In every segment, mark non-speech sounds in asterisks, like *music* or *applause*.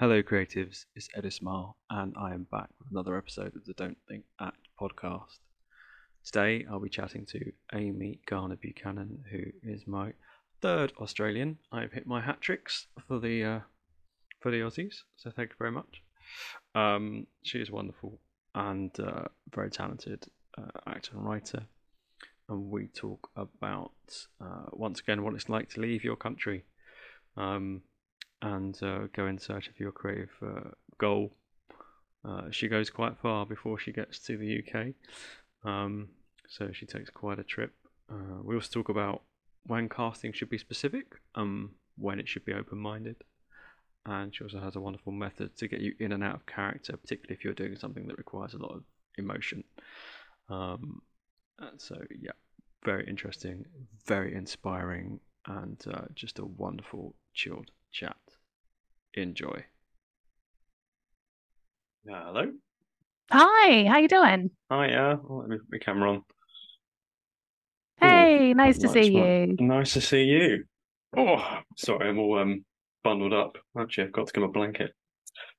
Hello, creatives. It's Ed Ismail, and I am back with another episode of the Don't Think Act podcast. Today, I'll be chatting to Amy Garner Buchanan, who is my third Australian. I've hit my hat tricks for the uh, for the Aussies, so thank you very much. Um, she is wonderful and uh, very talented uh, actor and writer, and we talk about uh, once again what it's like to leave your country. Um, and uh, go in search of your creative uh, goal. Uh, she goes quite far before she gets to the UK, um, so she takes quite a trip. Uh, we also talk about when casting should be specific, um, when it should be open-minded, and she also has a wonderful method to get you in and out of character, particularly if you're doing something that requires a lot of emotion. Um, and so yeah, very interesting, very inspiring, and uh, just a wonderful, chilled chat. Enjoy. Uh, hello. Hi, how you doing? Hi, uh, oh, let me put my camera on. Hey, nice to Nice see one. you. Nice to see you. Oh, sorry, I'm all um bundled up. Actually, I've got to get my blanket.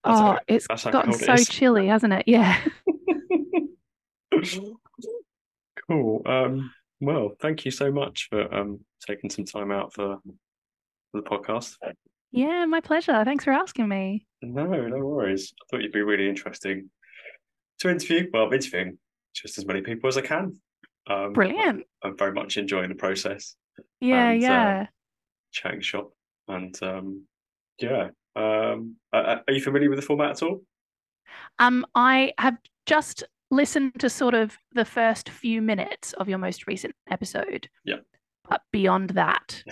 That's Oh, how- it's gotten cold it so chilly, hasn't it? Yeah. *laughs* *laughs* cool. Um, well, thank you so much for um taking some time out for, for the podcast. Yeah, my pleasure. Thanks for asking me. No, no worries. I thought you'd be really interesting to interview. Well, I'm interviewing just as many people as I can. Um, Brilliant. I'm very much enjoying the process, Yeah, and, uh, yeah. chatting shop, and um, yeah. Um, uh, are you familiar with the format at all? Um, I have just listened to sort of the first few minutes of your most recent episode. Yeah. But beyond that,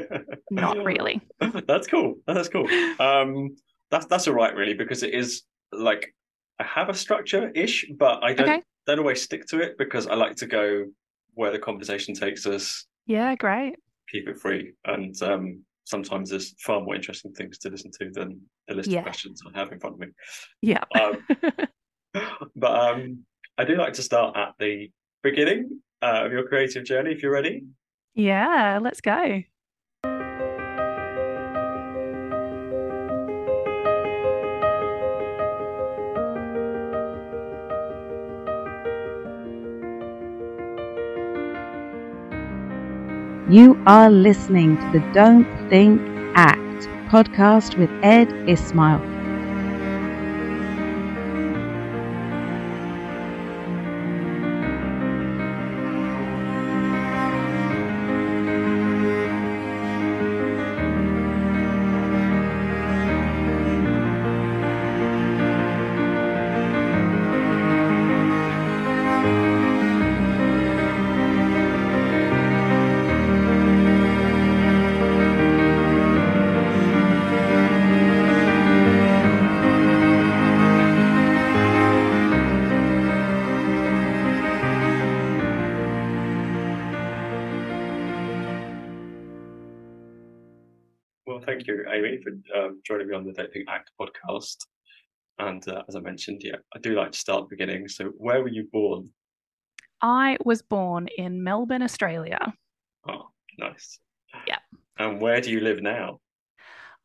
*laughs* not really. that's cool. That's cool. Um, that's that's all right, really, because it is like I have a structure ish, but I don't Okay. don't always stick to it because I like to go where the conversation takes us, Yeah, great. keep it free, and um, sometimes there's far more interesting things to listen to than the list Yeah. of questions I have in front of me. Yeah. Um, *laughs* but um, I do like to start at the beginning uh, of your creative journey, if you're ready. Yeah, let's go. You are listening to the Don't Think Act podcast with Ed Ismail. Well, thank you, Amy, for um, joining me on the Don't Think Act podcast. And uh, as I mentioned, yeah, I do like to start at the beginning. So, where were you born? I was born in Melbourne, Australia. Oh, nice. Yeah. And where do you live now?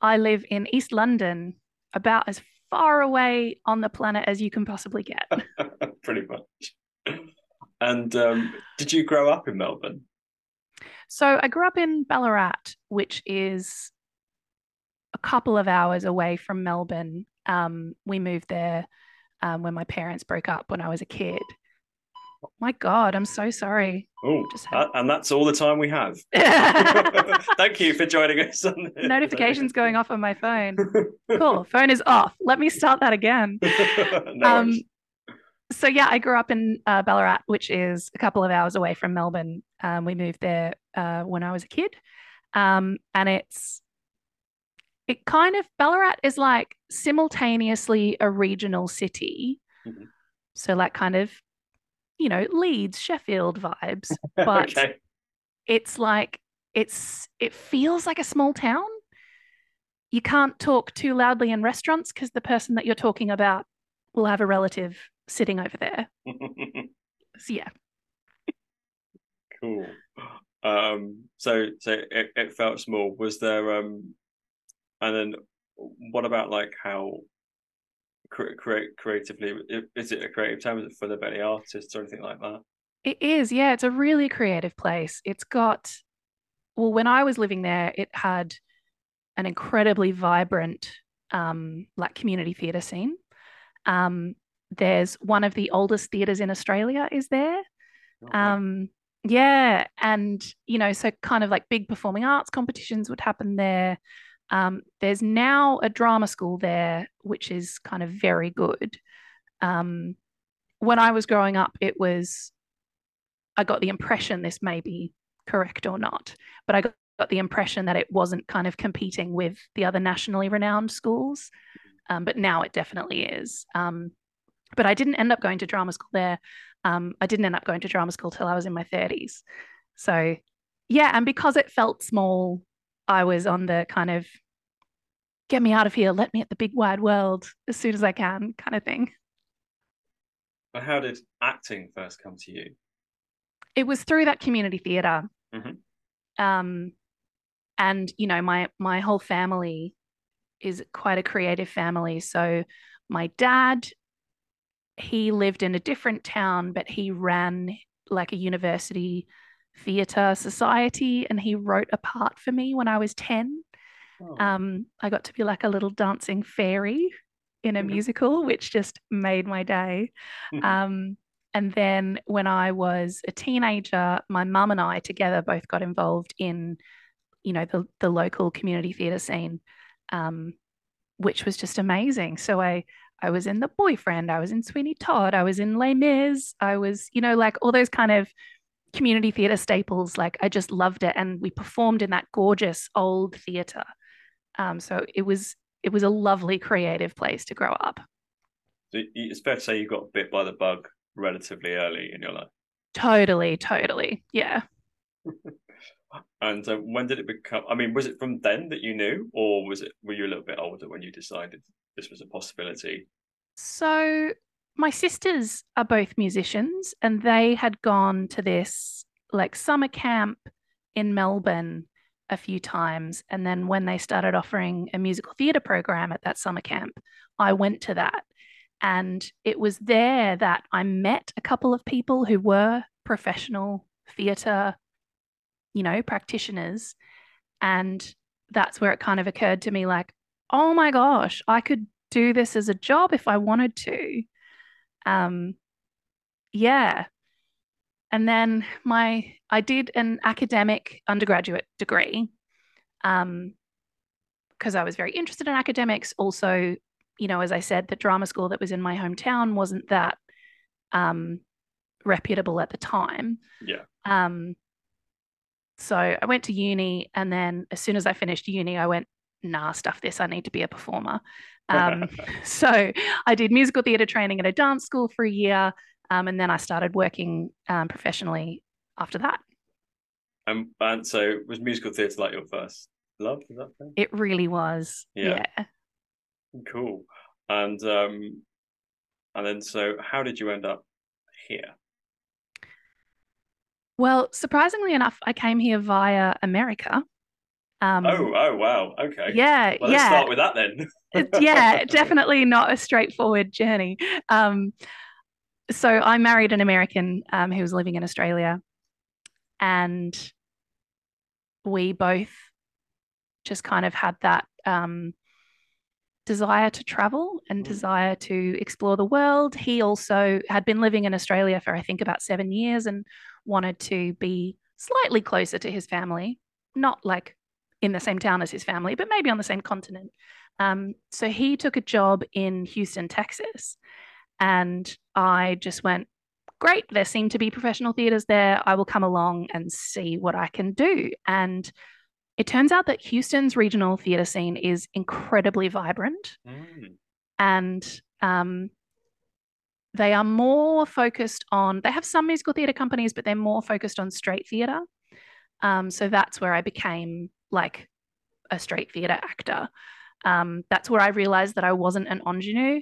I live in East London, about as far away on the planet as you can possibly get. *laughs* Pretty much. And um, did you grow up in Melbourne? So I grew up in Ballarat, which is a couple of hours away from Melbourne. Um, we moved there um, when my parents broke up when I was a kid. My God, I'm so sorry. Oh, had- and that's all the time we have. *laughs* *laughs* Thank you for joining us. On *laughs* this. Notifications going off on my phone. Cool, phone is off. Let me start that again. no Um, so yeah, I grew up in uh, Ballarat, which is a couple of hours away from Melbourne. Um, we moved there uh, when I was a kid, um, and it's it kind of Ballarat is like simultaneously a regional city, Mhm. so like kind of you know Leeds, Sheffield vibes. *laughs* but- okay. It's like it's it feels like a small town. You can't talk too loudly in restaurants because the person that you're talking about will have a relative sitting over there. *laughs* So yeah. cool. Um, so so it, it felt small. Was there um, and then what about like how create creatively is it a creative time is it full of any artists or anything like that? It is yeah it's a really creative place. It's got well when i was living there it had an incredibly vibrant um, like community theatre scene. Um, there's one of the oldest theatres in australia is there. Oh, um, yeah and you know so kind of like big performing arts competitions would happen there um, there's now a drama school there, which is kind of very good. Um, when I was growing up, it was, I got the impression this may be correct or not, but I got, got the impression that it wasn't kind of competing with the other nationally renowned schools. Um, but now it definitely is. Um, but I didn't end up going to drama school there. Um, I didn't end up going to drama school till I was in my 30s. So, yeah, and because it felt small I was on the kind of get me out of here, let me at the big wide world as soon as I can kind of thing. But how did acting first come to you? It was through that community theater. Mm-hmm. Um, and you know, my my whole family is quite a creative family. So my dad, he lived in a different town, but he ran like a university theatre society and he wrote a part for me when I was 10. Oh. Um, I got to be like a little dancing fairy in a mm-hmm. musical, which just made my day. Mm-hmm. Um, and then when I was a teenager, my mum and I together both got involved in, you know, the, the local community theatre scene, um, which was just amazing. So I I was in The Boyfriend, I was in Sweeney Todd, I was in Les Mis, I was, you know, like all those kind of community theatre staples. Like I just loved it, and we performed in that gorgeous old theatre. Um, so it was it was a lovely creative place to grow up. So it's fair to say you got bit by the bug relatively early in your life. Totally, totally, yeah. *laughs* and uh, when did it become? I mean, was it from then that you knew, or was it were you a little bit older when you decided this was a possibility? So my sisters are both musicians and they had gone to this like summer camp in Melbourne a few times. And then when they started offering a musical theatre program at that summer camp, I went to that. And it was there that I met a couple of people who were professional theatre, you know, practitioners. And that's where it kind of occurred to me like, oh my gosh, I could do this as a job if I wanted to. Um, yeah. And then my I did an academic undergraduate degree um, because I was very interested in academics. Also, you know, as I said, the drama school that was in my hometown wasn't that um, reputable at the time. Yeah. Um, so I went to uni, and then as soon as I finished uni, I went, nah, stuff this. I need to be a performer. Um, *laughs* so I did musical theatre training at a dance school for a year, um, and then I started working um, professionally after that. Um, and so was musical theatre like your first love? Is that fair? It really was. Yeah. yeah. Cool. And um, and then so how did you end up here? Well, surprisingly enough, I came here via America. Um, oh, oh, wow. Okay. Yeah, well, let's yeah. start with that then. yeah, *laughs* definitely not a straightforward journey. Um, so I married an American um, who was living in Australia, and we both just kind of had that um, desire to travel and mm. desire to explore the world. He also had been living in Australia for I think about seven years and wanted to be slightly closer to his family, not like in the same town as his family, but maybe on the same continent. Um, so he took a job in Houston, Texas. And I just went, great, there seem to be professional theaters there. I will come along and see what I can do. And it turns out that Houston's regional theater scene is incredibly vibrant. Mm. And um, they are more focused on, they have some musical theater companies, but they're more focused on straight theater. Um, so that's where I became like a straight theater actor. Um, that's where I realized that I wasn't an ingenue.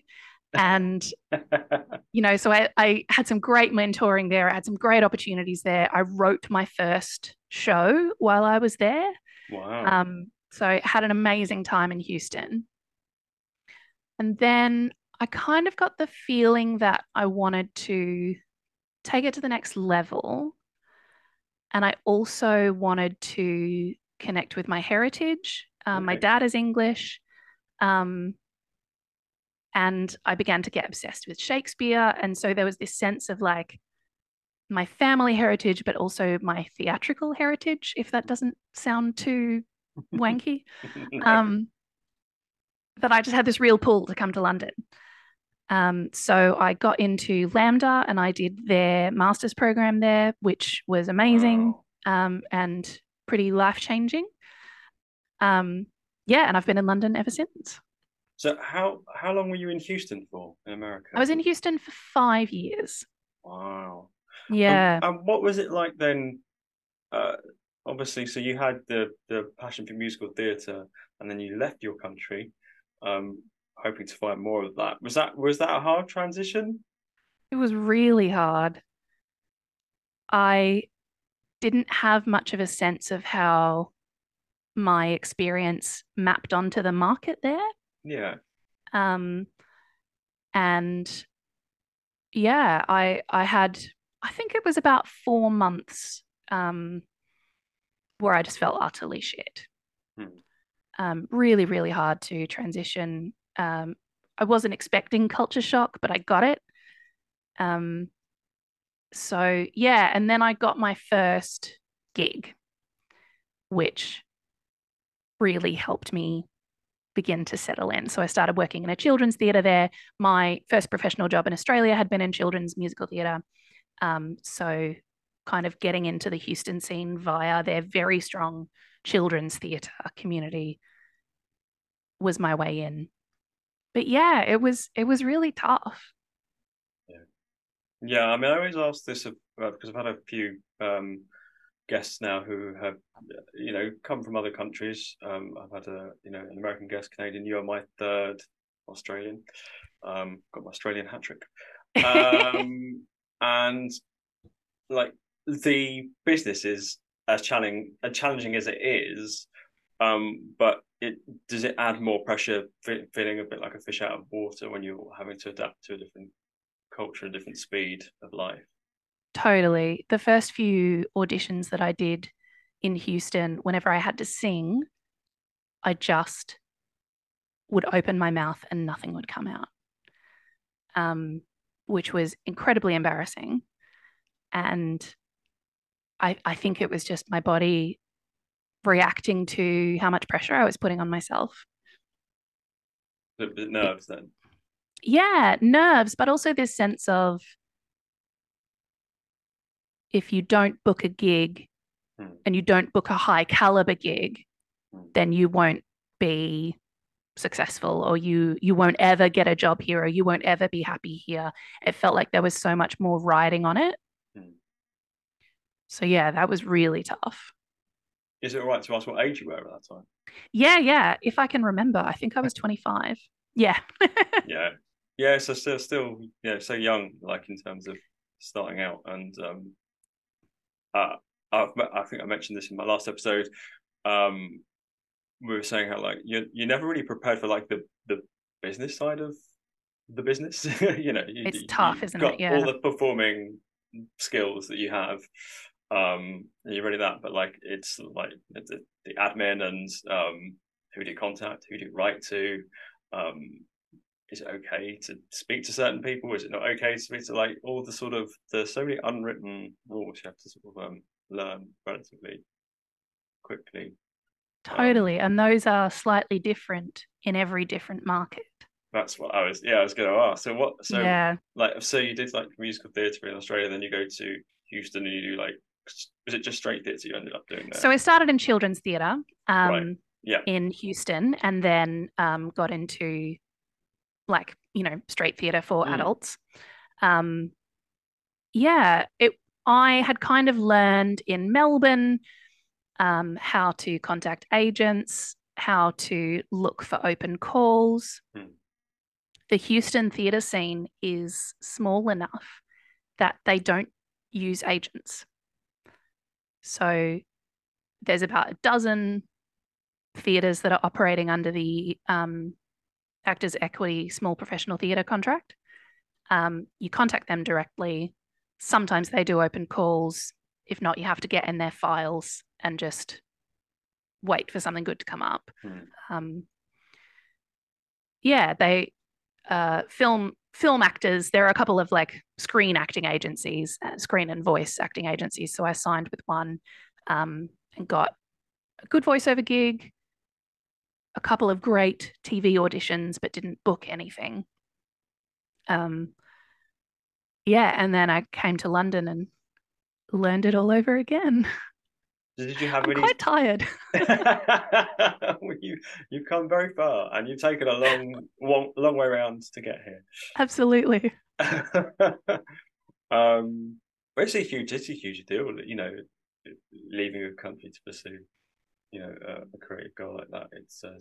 And, *laughs* you know, so I, I had some great mentoring there. I had some great opportunities there. I wrote my first show while I was there. Wow. Um, so I had an amazing time in Houston. And then I kind of got the feeling that I wanted to take it to the next level. And I also wanted to connect with my heritage. Um, My dad is English. Um, and I began to get obsessed with Shakespeare. And so there was this sense of like my family heritage, but also my theatrical heritage, if that doesn't sound too *laughs* wanky. *laughs* Um, but I just had this real pull to come to London. Um, so I got into LAMDA and I did their master's program there, which was amazing Wow. um, and pretty life changing. Um, yeah, and I've been in London ever since. So how how long were you in Houston for in America? I was in Houston for five years. Wow. Um, Yeah. And what was it like then? Uh, obviously, so you had the the passion for musical theatre, and then you left your country, um, hoping to find more of that. Was that was that a hard transition? It was really hard. I didn't have much of a sense of how my experience mapped onto the market there. Yeah. Um, and yeah, I I had I think it was about four months um, where I just felt utterly shit. Hmm. Um, really, really hard to transition. Um, I wasn't expecting culture shock, but I got it. Um, so yeah, and then I got my first gig, which really helped me begin to settle in. So I started working in a children's theatre there. My first professional job in Australia had been in children's musical theatre. Um, so kind of getting into the Houston scene via their very strong children's theatre community was my way in. But yeah, it was it was really tough. Yeah, I mean, I always ask this uh, because I've had a few um, guests now who have, you know, come from other countries. Um, I've had a, you know, an American guest, Canadian. You are my third Australian. Um, got my Australian hat trick. Um, *laughs* and like the business is as challenging, as challenging as it is. Um, but it does it add more pressure, feeling a bit like a fish out of water when you're having to adapt to a different culture, a different speed of life. Totally. The first few auditions that I did in Houston, whenever I had to sing, I just would open my mouth and nothing would come out, um, which was incredibly embarrassing. And I, I think it was just my body reacting to how much pressure I was putting on myself. The, the nerves then. Yeah, nerves, but also this sense of if you don't book a gig Hmm. and you don't book a high caliber gig, Hmm. then you won't be successful or you you won't ever get a job here or you won't ever be happy here. It felt like there was so much more riding on it. Hmm. So yeah, that was really tough. Is it all right to ask what age you were at that time? Yeah, yeah, if I can remember, I think I was 25. Yeah. *laughs* Yeah, yeah. So still, still, yeah, so young, like in terms of starting out, and um, uh, I've, I think I mentioned this in my last episode. Um, we were saying how like you you're never really prepared for like the the business side of the business. *laughs* you know, you, It's you- tough, isn't it? Yeah. all the performing skills that you have. Um, you're ready that, but like it's like the, the admin and um, who do you contact, who do you write to, um, is it okay to speak to certain people? Is it not okay to speak to like all the sort of there's so many unwritten rules you have to sort of um, learn relatively quickly. Um, Totally. And those are slightly different in every different market. That's what I was. Yeah, I was going to ask. So what? So yeah. like, so you did like musical theatre in Australia, then you go to Houston and you do like, was it just straight theatre you ended up doing there? So I started in children's theatre um, Right. Yeah. in Houston and then um, got into like, you know, straight theatre for Mm. adults. Um, yeah, it. I had kind of learned in Melbourne um, how to contact agents, how to look for open calls. Mm. The Houston theatre scene is small enough that they don't use agents. So there's about a dozen theatres that are operating under the um, Actors Equity Small Professional Theatre contract. Um, you contact them directly. Sometimes they do open calls. If not, you have to get in their files and just wait for something good to come up. Hmm. Um, yeah, they uh, film film actors. There are a couple of like screen acting agencies, uh, screen and voice acting agencies. So I signed with one um, and got a good voiceover gig, a couple of great TV auditions, but didn't book anything. Um, yeah, and then I came to London and learned it all over again. Did you have I'm any? quite tired. *laughs* *laughs* You you've come very far, and you've taken a long, long, long way around to get here. Absolutely. *laughs* um, but it's a huge, it's a huge deal, you know, leaving a country to pursue, you know, a, a creative goal like that. It's, uh,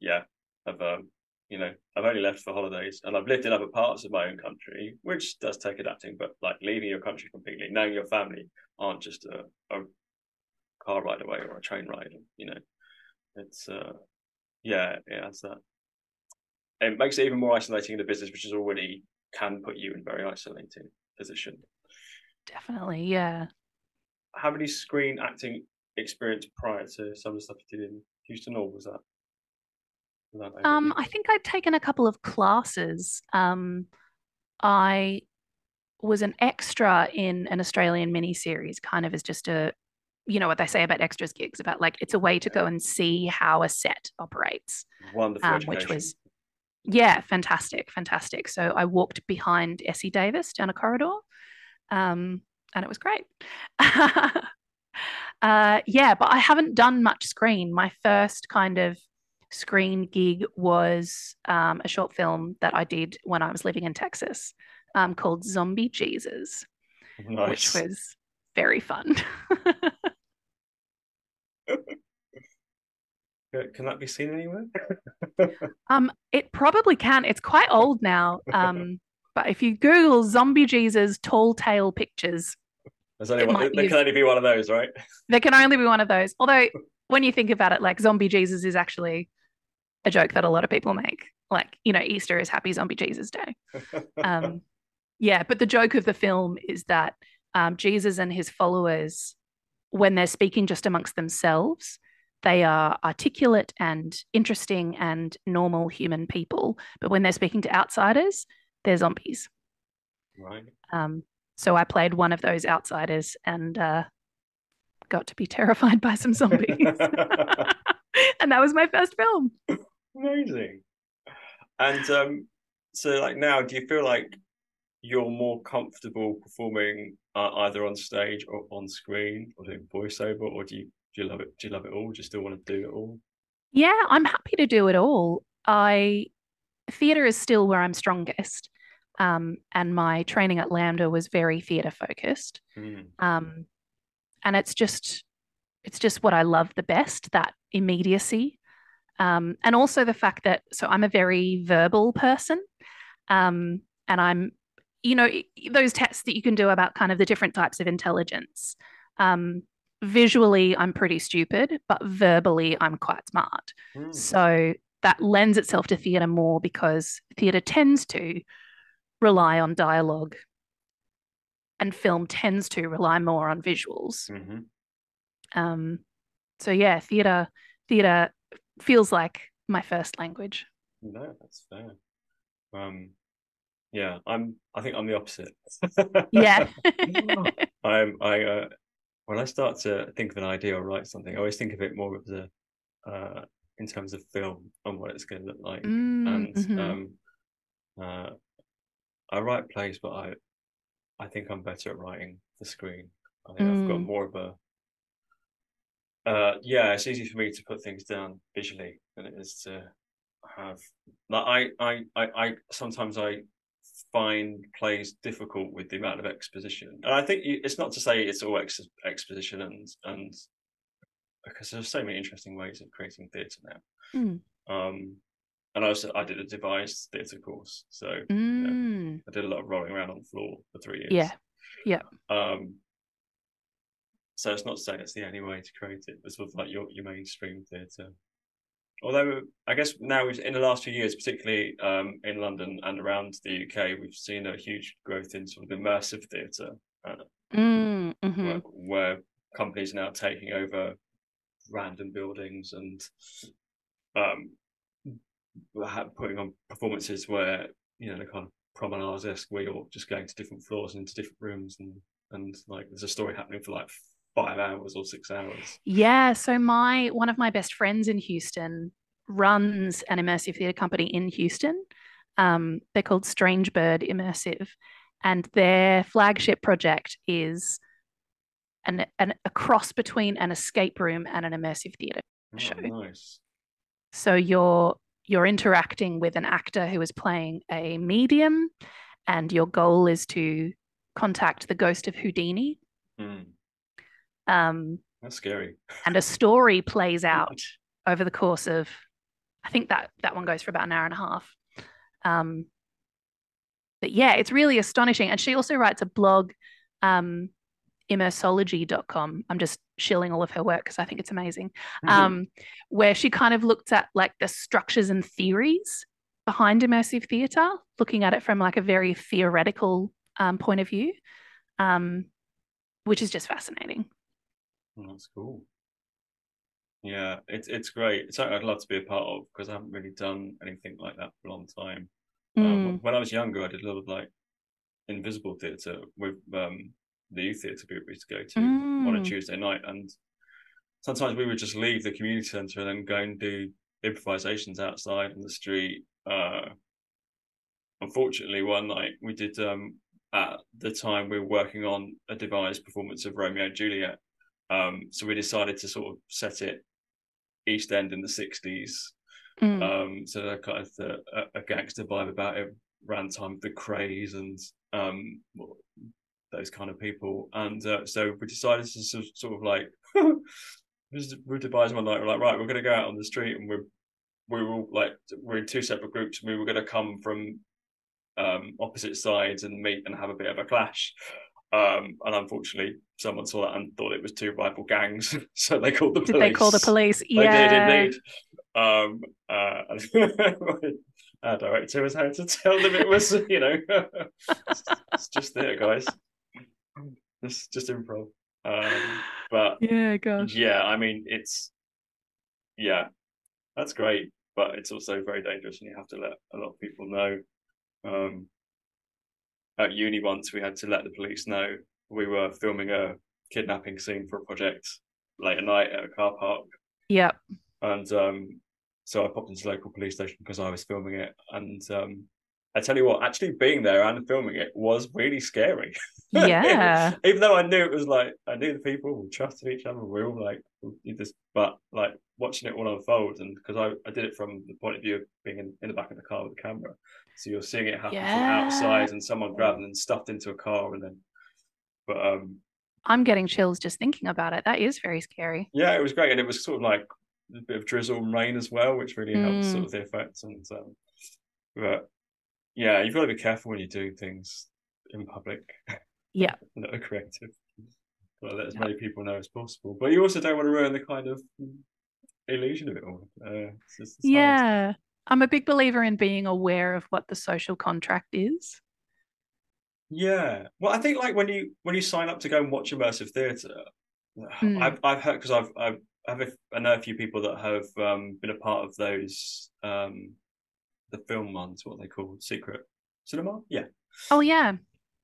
yeah, I've, um, you know, I've only left for holidays, and I've lived in other parts of my own country, which does take adapting. But like leaving your country completely, knowing your family aren't just a, a car ride away or a train ride, you know, it's, uh, yeah, it has that it makes it even more isolating in the business, which is already can put you in very isolating position. Definitely. Yeah. Have any screen acting experience prior to some of the stuff you did in Houston, or was that? was that Um. I think I'd taken a couple of classes. Um, I was an extra in an Australian miniseries, kind of as just a, you know what they say about extras gigs, about like it's a way to go and see how a set operates, Wonderful um, which was, yeah, fantastic, fantastic. So I walked behind Essie Davis down a corridor, um, and it was great. *laughs* uh, yeah, but I haven't done much screen. My first kind of screen gig was um, a short film that I did when I was living in Texas um, called Zombie Jesus, nice. which was very fun. *laughs* Can that be seen anywhere? *laughs* um, it probably can. It's quite old now. Um, *laughs* but if you Google Zombie Jesus tall tale pictures, There's only one, there can only be one of those, right? there can only be one of those. Although, *laughs* when you think about it, like Zombie Jesus is actually a joke that a lot of people make. Like, you know, Easter is Happy Zombie Jesus Day. um, *laughs* yeah, but the joke of the film is that um, Jesus and his followers, when they're speaking just amongst themselves, they are articulate and interesting and normal human people. But when they're speaking to outsiders, they're zombies. right. Um, so I played one of those outsiders and uh, got to be *laughs* terrified by some zombies. *laughs* and that was my first film. Amazing. And um, so, like now, do you feel like you're more comfortable performing uh, either on stage or on screen, or doing voiceover, or do you do you love it? Do you love it all? Do you still want to do it all? Yeah, I'm happy to do it all. I theatre is still where I'm strongest. Um, and my training at LAMDA was very theatre focused. Mm. Um, and it's just it's just what I love the best, that immediacy. Um, and also the fact that so I'm a very verbal person. Um, and I'm, you know, those tests that you can do about kind of the different types of intelligence. Um, visually, I'm pretty stupid, but verbally, I'm quite smart. Mm. So that lends itself to theatre more because theatre tends to rely on dialogue and film tends to rely more on visuals. Mhm. Um, so yeah, theatre theatre feels like my first language. No, that's fair. Um, yeah, I'm. I think I'm the opposite. Yeah. *laughs* *laughs* I'm. I uh, when I start to think of an idea or write something, I always think of it more as a, uh, in terms of film and what it's going to look like. Mm, and mhm. um, uh, I write plays, but I, I think I'm better at writing the screen. I think I've got Mm. more of a. Uh, yeah, it's easy for me to put things down visually than it is to have. Like I, I, I, I sometimes I find plays difficult with the amount of exposition, and I think you, it's not to say it's all ex- exposition and and because there's so many interesting ways of creating theatre now. Mm. Um, and I also I did a devised theatre course, so Mm, I did a lot of rolling around on the floor for three years. yeah. Yeah. Um, so it's not to say it's the only way to create it, but sort of like your your mainstream theatre although I guess now we've in the last few years, particularly um, in London and around the UK, we've seen a huge growth in sort of immersive theatre, uh, Mm, mhm. where, where companies are now taking over random buildings and um, putting on performances where you know the kind of promenades esque where you're just going to different floors and into different rooms and and like there's a story happening for like five hours or six hours. Yeah, so my one of my best friends in Houston runs an immersive theatre company in Houston. Um, they're called Strange Bird Immersive, and their flagship project is an, an a cross between an escape room and an immersive theatre. Oh, Show. nice. So you're you're interacting with an actor who is playing a medium, and your goal is to contact the ghost of Houdini. Hmm, Um, that's scary. and a story plays *laughs* out over the course of i think that that one goes for about an hour and a half um but yeah it's really astonishing and she also writes a blog um immersology.com i'm just shilling all of her work because i think it's amazing um where she kind of looked at like the structures and theories behind immersive theatre looking at it from like a very theoretical um, point of view um which is just fascinating Oh, that's cool. Yeah, it's it's great. It's something I'd love to be a part of because I haven't really done anything like that for a long time. Mm. Um, when I was younger, I did a lot of like invisible theatre with um, the youth theatre group we used to go to on a Mm. Tuesday night, and sometimes we would just leave the community centre and then go and do improvisations outside in the street. Uh, unfortunately, one night we did um, at the time we were working on a devised performance of Romeo and Juliet. Um, so we decided to sort of set it East End in the sixties. Mm. Um, so that kind of the, a, a gangster vibe about it, around time of the Krays and um, those kind of people. And uh, so we decided to sort of, like we devised one night. We're like, right, we're going to go out on the street and we're we were all like we're in two separate groups. and We were going to come from um, opposite sides and meet and have a bit of a clash. Um, and unfortunately, someone saw that and thought it was two rival gangs, *laughs* so they called the Did police. they call the police? They yeah. did indeed. Um, uh, *laughs* our director was having to tell them it was, you know, it's, *laughs* it's just there, guys. It's just improv. Um, *sighs* but Yeah, gosh. yeah, I mean, it's yeah, that's great, but it's also very dangerous, and you have to let a lot of people know. Um, at uni once, we had to let the police know we were filming a kidnapping scene for a project late at night at a car park, Yep. and um, so I popped into the local police station because I was filming it, and um, I tell you what, actually being there and filming it was really scary. *laughs* Yeah. Even though I knew it was like I knew the people, we trusted each other, we all like we did this, but like watching it all unfold, and because I, I did it from the point of view of being in, in the back of the car with the camera, so you're seeing it happen from outside, and someone grabbed and stuffed into a car, and then, but um, I'm getting chills just thinking about it. That is very scary. yeah, it was great, and it was sort of like a bit of drizzle and rain as well, which really helps Mm. sort of the effects. And um, but yeah, you've got to be careful when you do things in public. Yeah. *laughs* that are creative. To let as Yeah. many people know as possible, but you also don't want to ruin the kind of illusion of it all. Uh, it's just- it's hard. Yeah. I'm a big believer in being aware of what the social contract is. Yeah. Well, I think like when you when you sign up to go and watch immersive theatre, Mm. I've I've heard because I've I've I have a, I know a few people that have um, been a part of those um, the film ones. What they call Secret cinema. Yeah. Oh, yeah.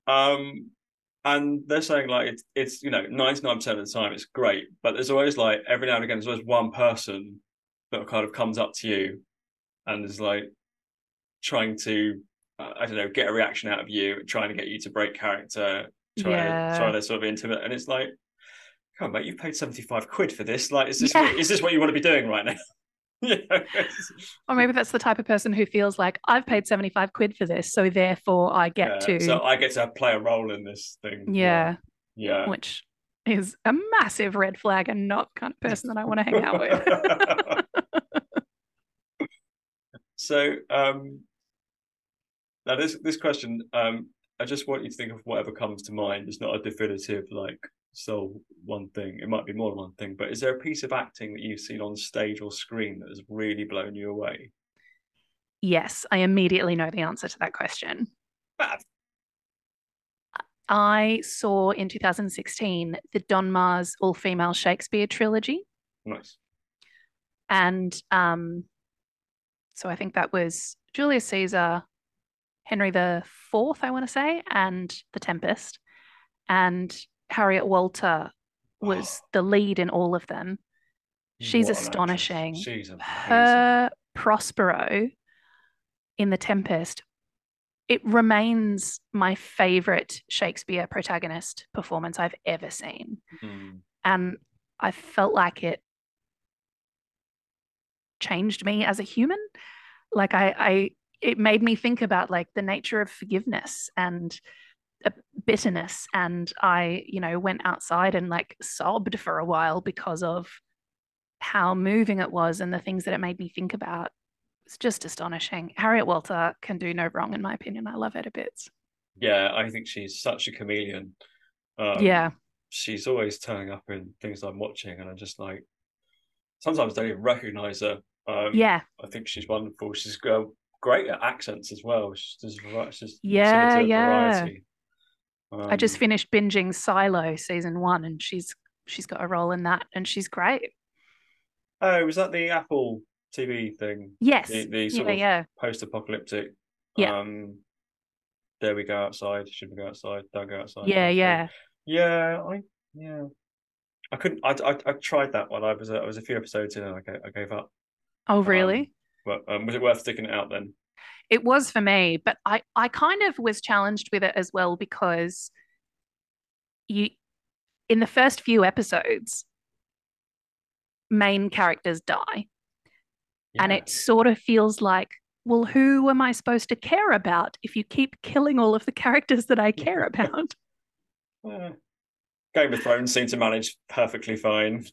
Um, and they're saying like it's it's you know ninety nine percent of the time it's great, but there's always like every now and again there's always one person that kind of comes up to you and is like trying to uh, I don't know get a reaction out of you, trying to get you to break character, trying Yeah. to try to sort of intimate, and it's like, come on, mate, you've paid seventy five quid for this. Like, is this Yeah. what, is this what you want to be doing right now? *laughs* It's- Or maybe that's the type of person who feels like I've paid 75 quid for this, so therefore I get yeah, to. So I get to play a role in this thing. yeah. Yeah. Which is a massive red flag and not the kind of person that I want to hang out with. *laughs* so um now this this question um I just want you to think of whatever comes to mind. It's not a definitive like sole one thing. It might be more than one thing, but is there a piece of acting that you've seen on stage or screen that has really blown you away? Yes, I immediately know the answer to that question. Ah, I saw in 2016 the Donmar's all female Shakespeare trilogy. nice. And um, so I think that was Julius Caesar, Henry the Fourth, I want to say, and The Tempest. And Harriet Walter was the lead in all of them. She's What astonishing. She's. Her Prospero in The Tempest, it remains my favorite Shakespeare protagonist performance I've ever seen. Mm. And I felt like it changed me as a human. Like I, I it made me think about like the nature of forgiveness and bitterness. And I, you know, went outside and like sobbed for a while because of how moving it was and the things that it made me think about. It's just astonishing. Harriet Walter can do no wrong, in my opinion. I love her to bits. Yeah, I think she's such a chameleon. Um, yeah. she's always turning up in things I'm watching, and I'm just like, sometimes don't even recognize her. Um, Yeah. I think she's wonderful. She's uh, great at accents as well. She's just, she's Yeah, similar to yeah. Variety. I just Um, finished binging Silo season one, and she's she's got a role in that, and she's great. Oh, was that the Apple TV thing? Yes, The, the sort yeah, of yeah, post-apocalyptic. Yeah. Um, there we go outside. Should we go outside? Don't go outside. yeah, Okay. yeah. Yeah, I yeah. I couldn't. I, I I tried that one. I was a, I was a few episodes in, and I gave, I gave up. Oh, really? But um, was it worth sticking it out then? It was for me, but I I kind of was challenged with it as well because you in the first few episodes, main characters die, and it sort of feels like. Well, who am I supposed to care about if you keep killing all of the characters that I *laughs* care about? Game of Thrones seemed to manage perfectly fine.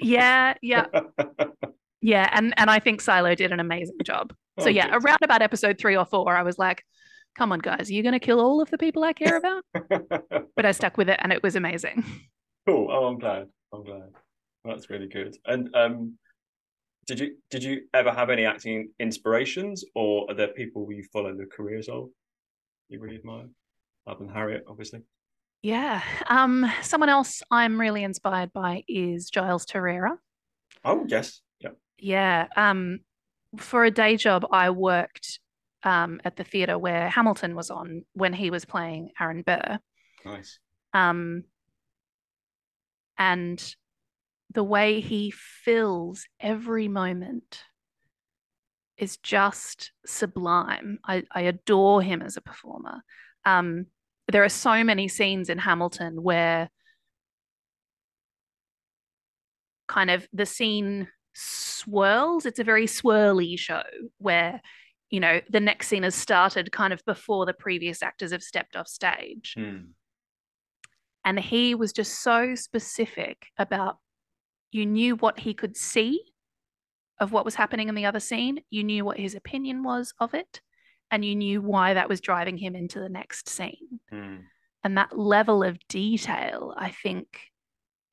yeah, yeah, *laughs* yeah, and and I think Silo did an amazing job. So Oh, yeah, good. around about episode three or four, I was like, "Come on, guys, are you going to kill all of the people I care about?" *laughs* but I stuck with it, and it was amazing. cool. Oh, I'm glad. I'm glad. That's really good. And um, did you did you ever have any acting inspirations, or are there people you follow the careers of you really admire? Other than Harriet, obviously. Yeah. Um, someone else I'm really inspired by is Giles Terera. Oh yes, yeah. Um, for a day job, I worked um, at the theatre where Hamilton was on when he was playing Aaron Burr. Nice. Um, and the way he fills every moment is just sublime. I, I adore him as a performer. Um, there are so many scenes in Hamilton where kind of the scene swirls. It's a very swirly show where, you know, the next scene has started kind of before the previous actors have stepped off stage. Hmm. And he was just so specific about you knew what he could see of what was happening in the other scene, you knew what his opinion was of it, and you knew why that was driving him into the next scene. Hmm. And that level of detail, I think,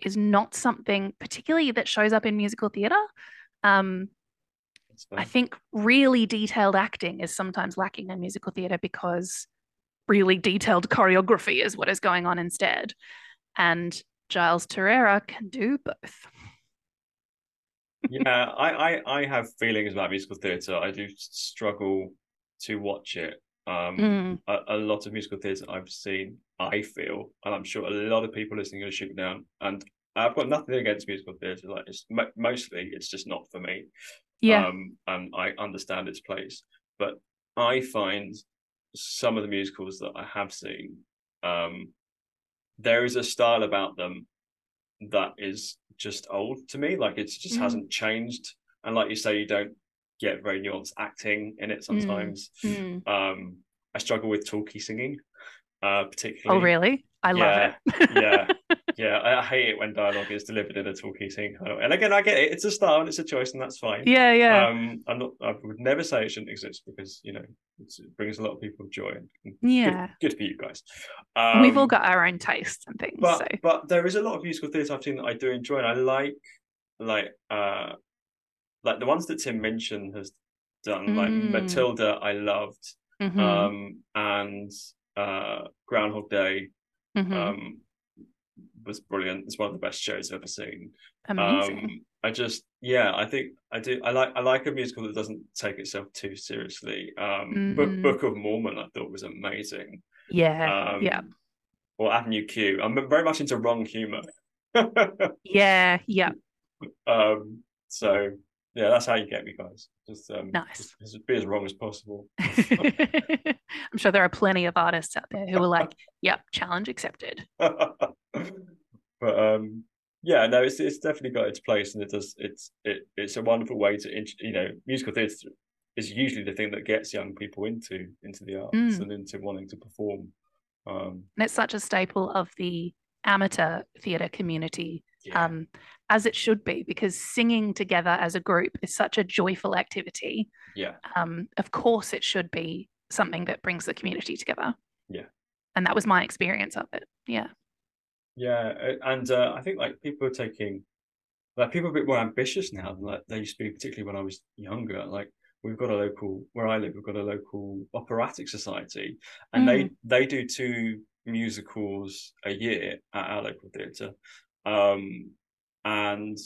is not something particularly that shows up in musical theatre. Um, I think really detailed acting is sometimes lacking in musical theatre because really detailed choreography is what is going on instead. And Giles Terera can do both. yeah, *laughs* I, I, I have feelings about musical theatre. I do struggle to watch it. Um, Mm. a, a lot of musical theatre I've seen, I feel, and I'm sure a lot of people listening are going to shoot down. And I've got nothing against musical theatre. Like it's mo- mostly, it's just not for me. Yeah. Um, and I understand its place, but I find some of the musicals that I have seen, um, there is a style about them that is just old to me. Like it just Mm. hasn't changed. And like you say, you don't get very nuanced acting in it sometimes. Mm. Um, I struggle with talkie singing, uh, particularly. Oh, really? I love it. yeah, *laughs* yeah, I, I hate it when dialogue is delivered in a talky scene kind of. And again, I get it; it's a style and it's a choice, and that's fine. Yeah, yeah. Um, I'm not. I would never say it shouldn't exist because you know it's, it brings a lot of people joy. And good- Yeah. good, for you guys. We've all Um, got our own tastes and things. but so but there is a lot of musical theatre I've seen that I do enjoy, and I like like uh like the ones that Tim Minchin has done, like Mm. Matilda, I loved, Mhm, um, and uh Groundhog Day mhm. um was brilliant. It's one of the best shows I've ever seen. amazing. Um, I just yeah, I think I do. I like I like a musical that doesn't take itself too seriously. Um, Book Mhm. Book of Mormon I thought was amazing. yeah, Um, yeah, Or Avenue Q. I'm very much into wrong humor. *laughs* yeah, yeah. um, so yeah, that's how you get me, guys. Just um, Nice. just, just be as wrong as possible. *laughs* *laughs* I'm sure there are plenty of artists out there who are like, "Yep, challenge accepted." *laughs* but um, yeah, no, it's it's definitely got its place, and it does. It's it it's a wonderful way to you know musical theatre is usually the thing that gets young people into into the arts Mm. and into wanting to perform. Um, And it's such a staple of the amateur theatre community, yeah, um, as it should be, because singing together as a group is such a joyful activity. yeah, Um, of course, it should be something that brings the community together. Yeah. And that was my experience of it. Yeah. yeah, and uh, I think like people are taking like people are a bit more ambitious now than like they used to be, particularly when I was younger. Like we've got a local where I live, we've got a local operatic society, and they they do two musicals a year at our local theatre, um, and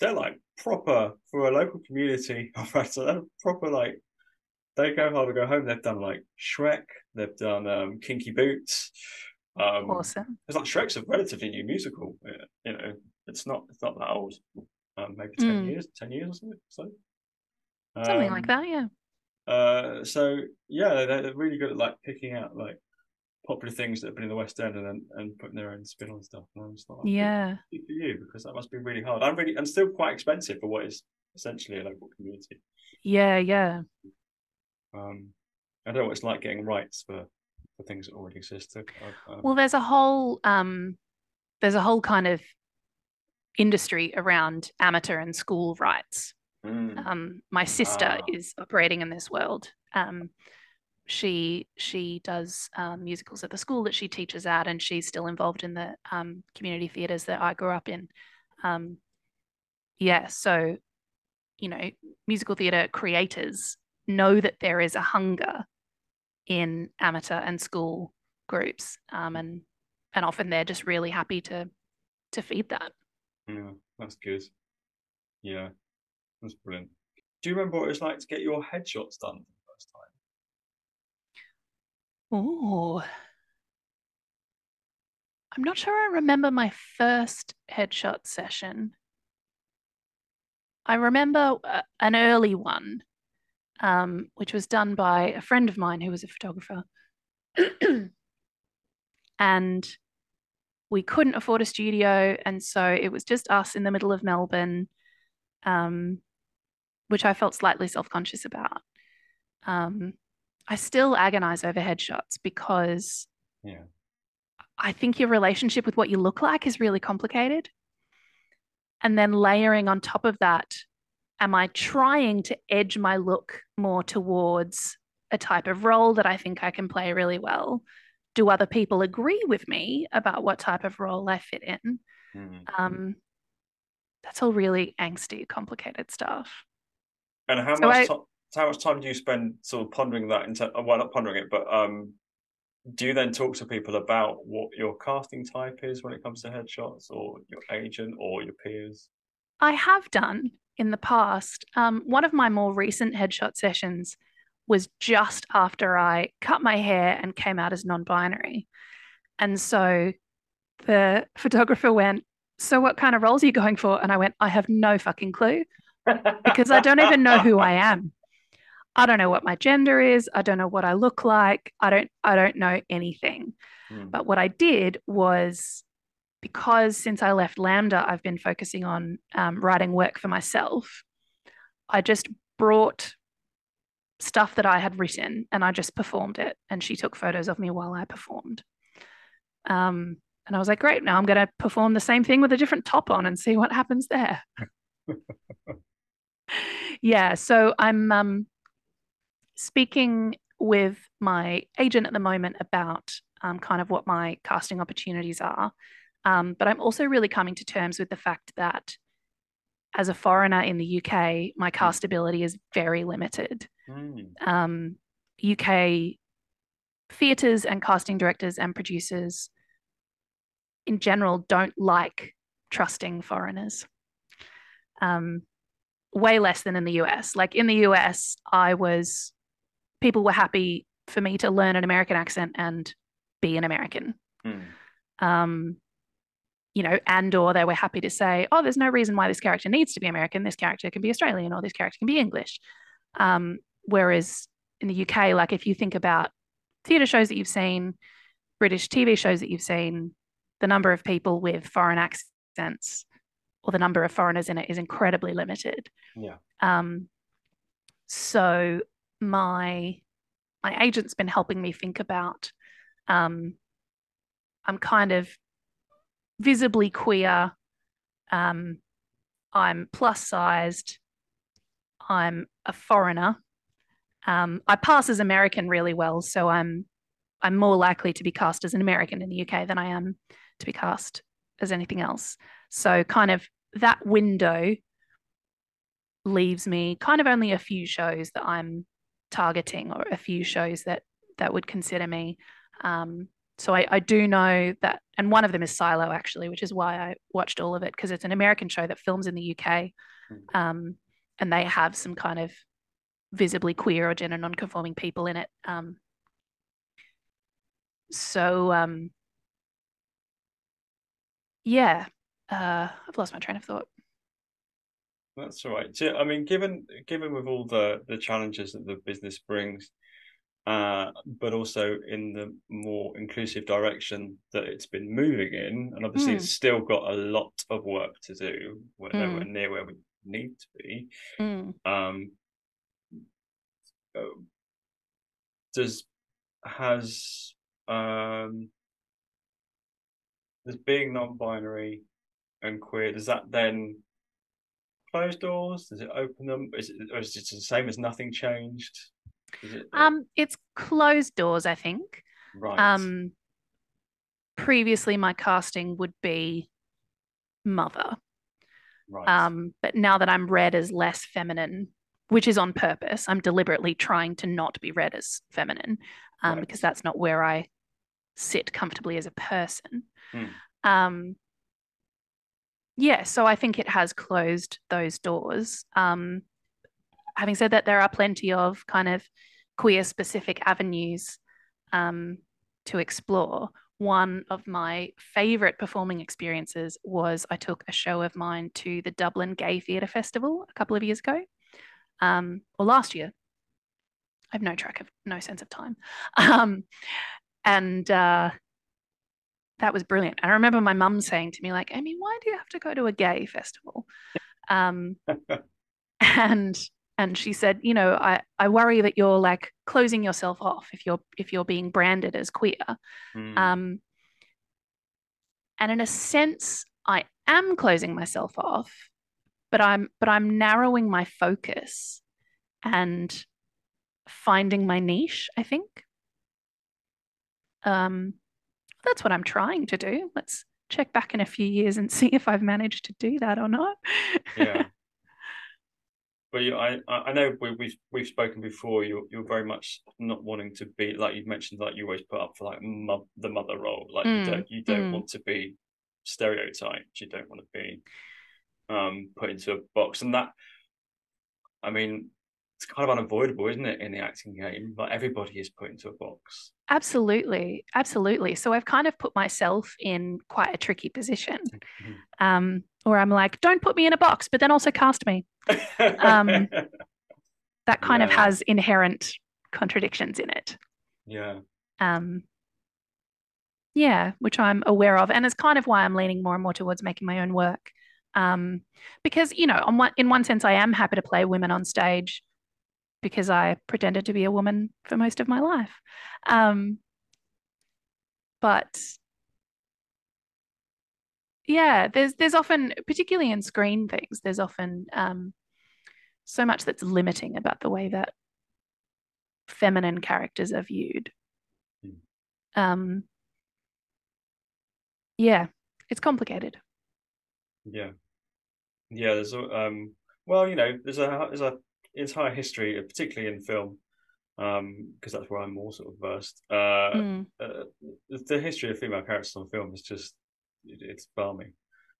they're like proper for a local community *laughs* so They're proper like they go hard to go home. They've done like Shrek, they've done um, Kinky Boots. Um, Awesome. it's like Shrek's a relatively new musical. uh, You know, it's not it's not that old. Um, maybe ten Mm. years, ten years or something. So Something um, like that. Yeah. Uh, so yeah, they're, they're really good at like picking out like popular things that have been in the West End and then and putting their own spin on stuff. And I'm just like, Yeah. for you because that must be really hard. I'm really and still quite expensive for what is essentially a local community. Yeah. Yeah. Um, I don't know what it's like getting rights for for things that already exist. I- I- Well, there's a whole um, there's a whole kind of industry around amateur and school rights. Mm, Um, my sister Ah. is operating in this world. Um, she she does um, musicals at the school that she teaches at, and she's still involved in the um, community theatres that I grew up in. Um, yeah, so you know, musical theatre creators know that there is a hunger in amateur and school groups, um, and and often they're just really happy to to feed that. yeah, that's good. Yeah, that's brilliant. Do you remember what it was like to get your headshots done for the first time? Oh, I'm not sure I remember my first headshot session. I remember uh, an early one, um, which was done by a friend of mine who was a photographer. *clears throat* and we couldn't afford a studio, and so it was just us in the middle of Melbourne, um, which I felt slightly self-conscious about. Um, I still agonize over headshots because Yeah. I think your relationship with what you look like is really complicated. And then layering on top of that, am I trying to edge my look more towards a type of role that I think I can play really well? Do other people agree with me about what type of role I fit in? Mm. Um, that's all really angsty, complicated stuff. And how So much I- How much time do you spend sort of pondering that? Into well, not pondering it, but um, do you then talk to people about what your casting type is when it comes to headshots, or your agent, or your peers? I have done in the past. Um, one of my more recent headshot sessions was just after I cut my hair and came out as non binary. And so the photographer went, So, what kind of roles are you going for? And I went, I have no fucking clue because I don't even know who I am. I don't know what my gender is. I don't know what I look like. I don't I don't know anything. Mm. But what I did was because since I left LAMDA, I've been focusing on um, writing work for myself. I just brought stuff that I had written and I just performed it. And she took photos of me while I performed. Um, and I was like, great, now I'm going to perform the same thing with a different top on and see what happens there. *laughs* yeah, so I'm um, speaking with my agent at the moment about um, kind of what my casting opportunities are. Um, but I'm also really coming to terms with the fact that as a foreigner in the UK, my castability is very limited. Mm. Um, UK theatres and casting directors and producers in general don't like trusting foreigners. Um, way less than in the US. Like in the US, I was, people were happy for me to learn an American accent and be an American. Mm. Um, you know, and or they were happy to say, oh, there's no reason why this character needs to be American. This character can be Australian or this character can be English. Um, whereas in the UK, like if you think about theatre shows that you've seen, British TV shows that you've seen, the number of people with foreign accents or the number of foreigners in it is incredibly limited. Yeah. Um, so my my agent's been helping me think about. Um, I'm kind of visibly queer. Um, I'm plus sized. I'm a foreigner. Um, I pass as American really well, so I'm I'm more likely to be cast as an American in the UK than I am to be cast as anything else. So kind of that window leaves me kind of only a few shows that I'm targeting or a few shows that that would consider me. Um, so I, I do know that, and one of them is Silo actually, which is why I watched all of it because it's an American show that films in the UK, um, and they have some kind of visibly queer or gender non-conforming people in it. Um, so um, yeah, uh, I've lost my train of thought. That's all right. So, I mean, given given with all the the challenges that the business brings, uh, but also in the more inclusive direction that it's been moving in, and obviously Mm. it's still got a lot of work to do. We're Mm. nowhere near where we need to be. Mm. Um, uh, does has um does being non-binary and queer does that then close doors? Does it open them? Is it, or is it the same as nothing changed? Is it Um, it's closed doors, I think. right? Um, previously, my casting would be mother. right. Um, but now that I'm read as less feminine, which is on purpose, I'm deliberately trying to not be read as feminine um, Right. because that's not where I sit comfortably as a person. Hmm. Um, yeah, so I think it has closed those doors. Um, having said that, there are plenty of kind of queer specific avenues um, to explore. One of my favorite performing experiences was I took a show of mine to the Dublin Gay Theatre Festival a couple of years ago, um, or last year. I have no track of, no sense of time. *laughs* Um, and uh, that was brilliant. I remember my mum saying to me, like, Amy, why do you have to go to a gay festival? Um, *laughs* and and she said, you know, I, I worry that you're like closing yourself off if you're if you're being branded as queer. Hmm. Um, and in a sense, I am closing myself off, but I'm but I'm narrowing my focus and finding my niche, I think. Um, that's what I'm trying to do. Let's check back in a few years and *laughs* see if I've managed to do that or not. yeah. *laughs* But you, I, I I know we, we've we've spoken before. You're you're very much not wanting to be like you've mentioned. Like you always put up for like mo- the mother role. Like Mm, you don't you don't mm. want to be stereotyped. You don't want to be um put into a box. And that, I mean, it's kind of unavoidable, isn't it? In the acting game, like everybody is put into a box. Absolutely, absolutely. So I've kind of put myself in quite a tricky position, um, where I'm like, don't put me in a box, but then also cast me. Um, *laughs* That kind of has inherent contradictions in it. yeah. Um, yeah, which I'm aware of, and it's kind of why I'm leaning more and more towards making my own work. Um, because you know, on one, in one sense, I am happy to play women on stage because I pretended to be a woman for most of my life. Um, but yeah, there's there's often, particularly in screen things, there's often um, so much that's limiting about the way that feminine characters are viewed. Hmm. Um, yeah, it's complicated. Yeah, yeah. There's a- um. Well, you know, there's a there's a entire history, particularly in film, um, because that's where I'm more sort of versed. Uh, Mm, uh, the the history of female characters on film is just it, it's balmy.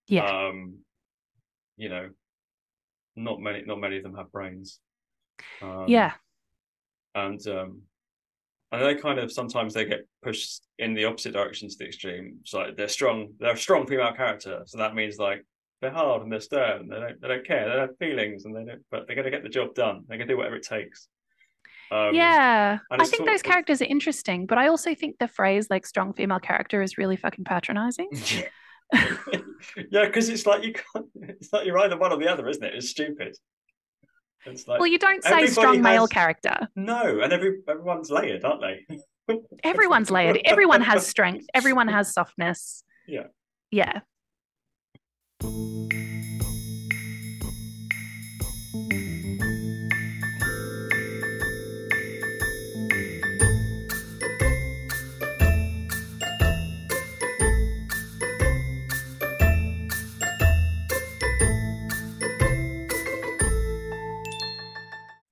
yeah, Um, you know, not many not many of them have brains. Um, yeah, and um, and they kind of sometimes they get pushed in the opposite direction to the extreme. So like they're strong, they're a strong female character, so that means like they're hard and they're stern, they don't they don't care, they don't have feelings, and they don't, but they're gonna get the job done. They're gonna do whatever it takes. Um, yeah. I think those of- characters are interesting, but I also think the phrase like strong female character is really fucking patronizing. *laughs* yeah, because it's like you can't. It's like you're either one or the other, isn't it? It's stupid. It's like Well, you don't say strong male character. no, and every everyone's layered, aren't they? *laughs* Everyone's layered. Everyone has strength. Everyone has softness. Yeah. Yeah.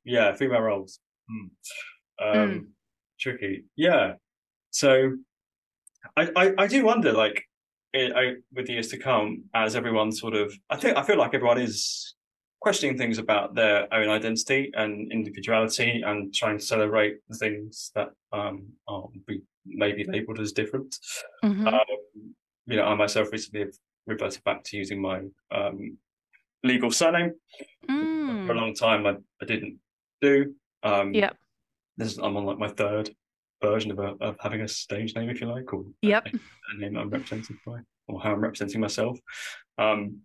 Yeah, female roles. Hmm. Um, Mm. Tricky. Yeah. So, I, I I do wonder, like, I, I with the years to come, as everyone sort of, I think I feel like everyone is questioning things about their own identity and individuality, and trying to celebrate the things that um are be maybe labelled as different. Mhm. Um, you know, I myself recently have reverted back to using my um legal surname. For a Mm. long time, I, I didn't do. Um, Yep. this I'm on like my third version of, a, of having a stage name, if you like, or a- Yep. a, name I'm represented by, or how I'm representing myself. Um,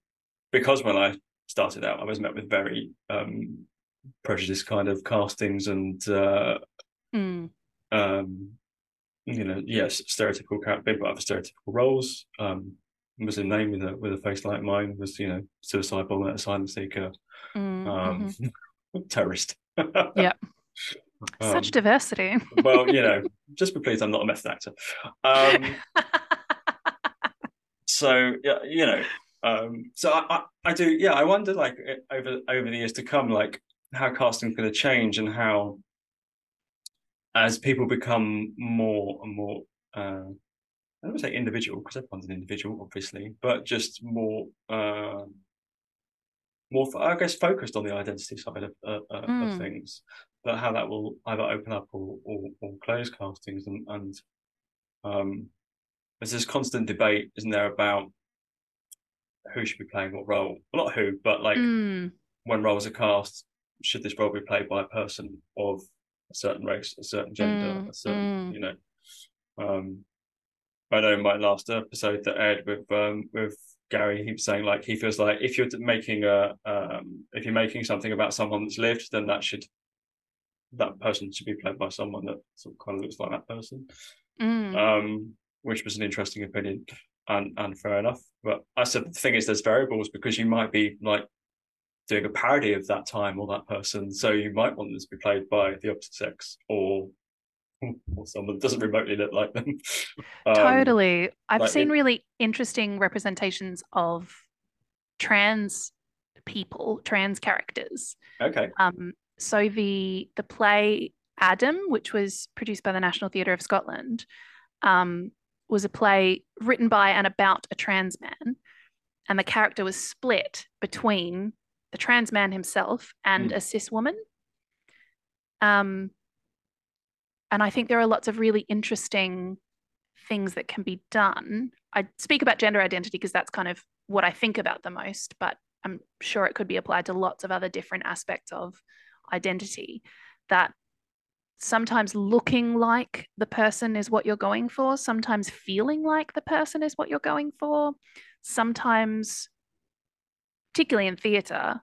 because when I started out, I was met with very um, prejudiced kind of castings and uh, Mm. um, you know, yes, stereotypical character, people have stereotypical roles. Um, Muslim name with a with a face like mine was, you know, suicide bomber, asylum seeker, Mm. um, mhm. *laughs* terrorist. *laughs* Yep. Such Um, diversity. well, you know, just be pleased I'm not a method actor. Um, *laughs* so yeah, you know, um, so I, I, I do, yeah, I wonder like eh, over over the years to come, like how casting's going to change and how as people become more and more, uh, I don't want to say individual because everyone's an individual, obviously, but just more. Uh, more, I guess, focused on the identity side of, uh, uh, Mm. of things, but how that will either open up or, or, or close castings, and, and um, there's this constant debate, isn't there, about who should be playing what role? Well, not who, but like Mm. when roles are cast, should this role be played by a person of a certain race, a certain gender, Mm, a certain, mm. you know? Um, I know in my last episode that aired with um, with Gary, he was saying like he feels like if you're making a um, if you're making something about someone that's lived, then that should that person should be played by someone that sort of kind of looks like that person. Mm. Um, which was an interesting opinion and and fair enough. But I said the thing is there's variables because you might be like doing a parody of that time or that person, so you might want them to be played by the opposite sex or or someone that doesn't remotely look like them. *laughs* Um, Totally. I've like seen it- really interesting representations of trans people, trans characters. Okay. Um, so the the play Adam, which was produced by the National Theatre of Scotland, um, was a play written by and about a trans man, and the character was split between the trans man himself and Mm. a cis woman. Um, and I think there are lots of really interesting things that can be done. I speak about gender identity because that's kind of what I think about the most, but I'm sure it could be applied to lots of other different aspects of identity that sometimes looking like the person is what you're going for, sometimes feeling like the person is what you're going for, sometimes, particularly in theatre,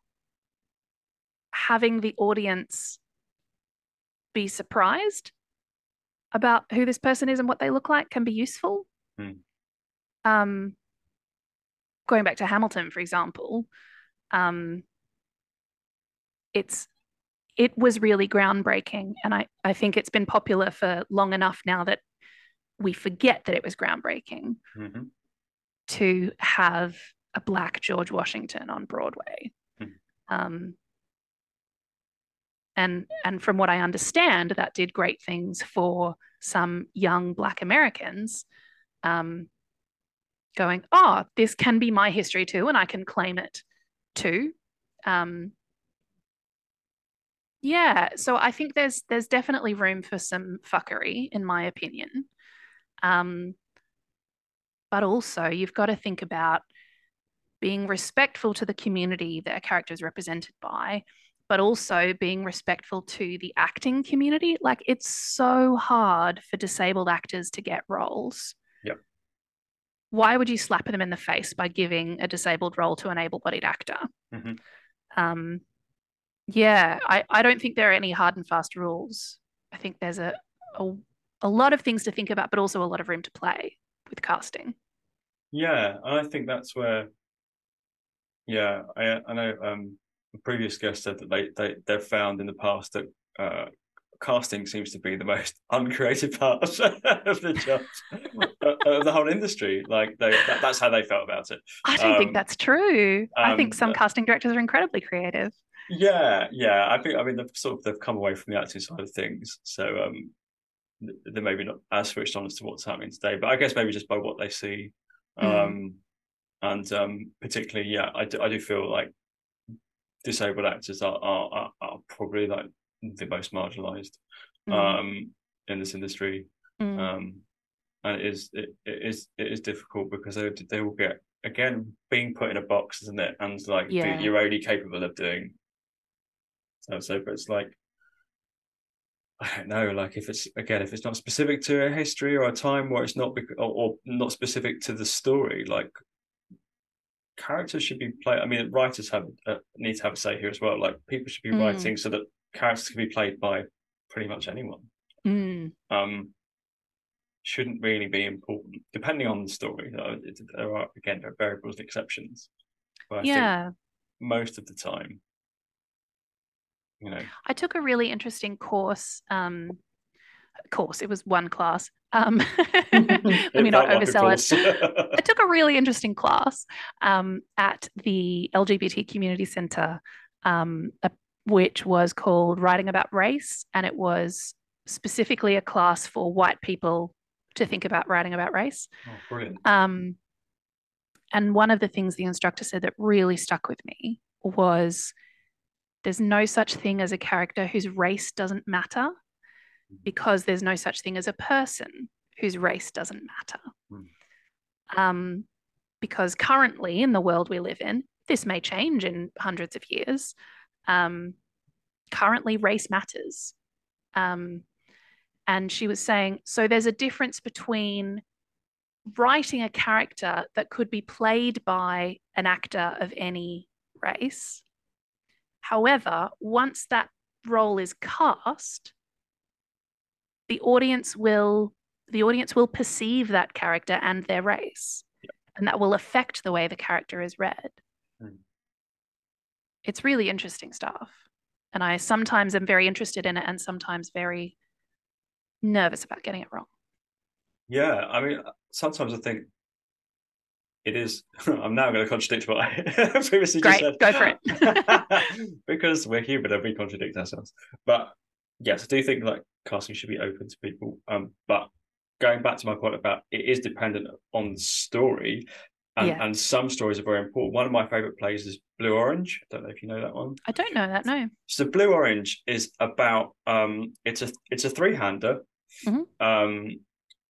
having the audience be surprised about who this person is and what they look like can be useful. Hmm. Um, going back to Hamilton, for example, um, it's it was really groundbreaking, and I I think it's been popular for long enough now that we forget that it was groundbreaking hmm to have a black George Washington on Broadway. Mhm. Um, and and from what I understand, that did great things for some young Black Americans, um, going, "Oh, this can be my history too, and I can claim it too." Um, yeah, so I think there's there's definitely room for some fuckery, in my opinion. Um, but also, you've got to think about being respectful to the community that a character is represented by, but also being respectful to the acting community. Like, it's so hard for disabled actors to get roles. Yep. Why would you slap them in the face by giving a disabled role to an able bodied actor? Mhm. Um, yeah, I, I don't think there are any hard and fast rules. I think there's a, a a lot of things to think about, but also a lot of room to play with casting. Yeah, and I think that's where, yeah, I I know um, previous guest said that they they they've found in the past that uh, casting seems to be the most *laughs* uncreative part of *laughs* the job of the whole industry. Like they that, that's how they felt about it. I don't think Um, that's true. I think um, some uh, casting directors are incredibly creative. Yeah, yeah. I think I mean they've sort of they've come away from the acting side of things, so um, they're maybe not as switched on as to what's happening today. But I guess maybe just by what they see, Mm. um, and um, particularly, yeah, I do, I do feel like disabled actors are are, are, probably like the most marginalised Mm, um, in this industry, mm, um, and it is it, it is it is difficult because they they will get again being put in a box, isn't it? And like Yeah. you're only capable of doing so so, but it's like I don't know, like if it's again if it's not specific to a history or a time where it's not bec- or, or not specific to the story, like characters should be played. I mean, writers have uh, need to have a say here as well. Like people should be Mm. writing so that characters can be played by pretty much anyone mm. um, shouldn't really be important, depending on the story. There are again there are variables and exceptions, but I think Yeah, most of the time, you know, I took a really interesting course. Um, course, it was one class. Um, *laughs* *laughs* let me not like oversell it. *laughs* I took a really interesting class um, at the LGBT Community Centre, um, which was called Writing About Race. And it was specifically a class for white people to think about writing about race. oh, brilliant. Um, and one of the things the instructor said that really stuck with me was there's no such thing as a character whose race doesn't matter because there's no such thing as a person whose race doesn't matter. Hmm. Um, because currently, in the world we live in, this may change in hundreds of years. Um, currently, race matters. Um, and she was saying, so there's a difference between writing a character that could be played by an actor of any race. However, once that role is cast, the audience will the audience will perceive that character and their race, and that will affect the way the character is read. Hmm. It's really interesting stuff, and I sometimes am very interested in it, and sometimes very nervous about getting it wrong. Yeah, I mean, sometimes I think it is. *laughs* I'm now going to contradict what I *laughs* previously Great, just said. go for it. *laughs* because we're human and we contradict ourselves. But yes, I do think like casting should be open to people. Um, but going back to my point about it is dependent on the story. And, Yeah. and some stories are very important. One of my favorite plays is Blue Orange. I don't know if you know that one. I don't know that. No. So Blue Orange is about um it's a it's a three hander. Mhm. Um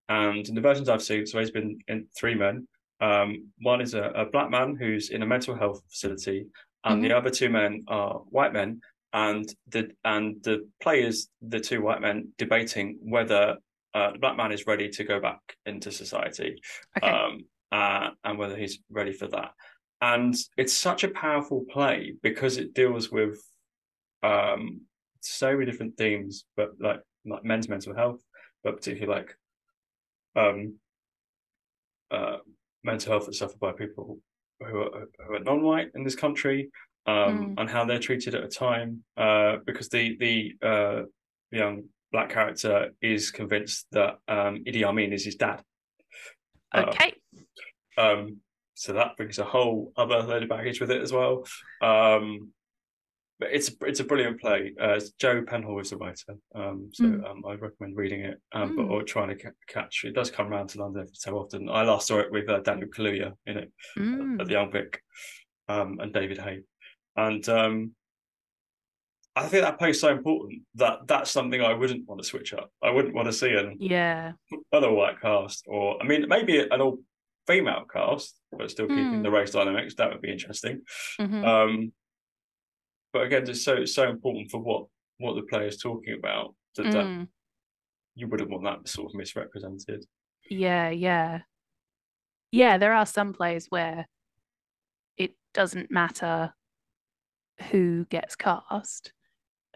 and in the versions I've seen, so he's been in three men. Um one is a, a black man who's in a mental health facility, and the other two men are white men, and the and the players, the two white men, debating whether uh, the black man is ready to go back into society Okay. um, uh, and whether he's ready for that. And it's such a powerful play because it deals with um, so many different themes, but like like men's mental health, but particularly like um, uh, mental health that's suffered by people who are, who are non-white in this country um, Mm. and how they're treated at a time uh, because the the uh, young black character is convinced that um, Idi Amin is his dad. Uh, Okay. um, so that brings a whole other load of baggage with it as well. Um, but it's it's a brilliant play. Uh, Joe Penhall is the writer, um, so Mm. um, I recommend reading it, um, but Mm. or trying to ca- catch. It does come around to London so often. I last saw it with uh, Daniel Kaluuya in it Mm. at the Young Vic, um, and David Haig, and um, I think that play is so important that that's something I wouldn't want to switch up. I wouldn't want to see an Yeah. other white cast, or I mean, maybe an all female cast, but still keeping Mm. the race dynamics. That would be interesting. Mhm. Um, but again, just so so important for what what the play is talking about that, that Mm. you wouldn't want that sort of misrepresented. Yeah, yeah. Yeah, there are some plays where it doesn't matter who gets cast.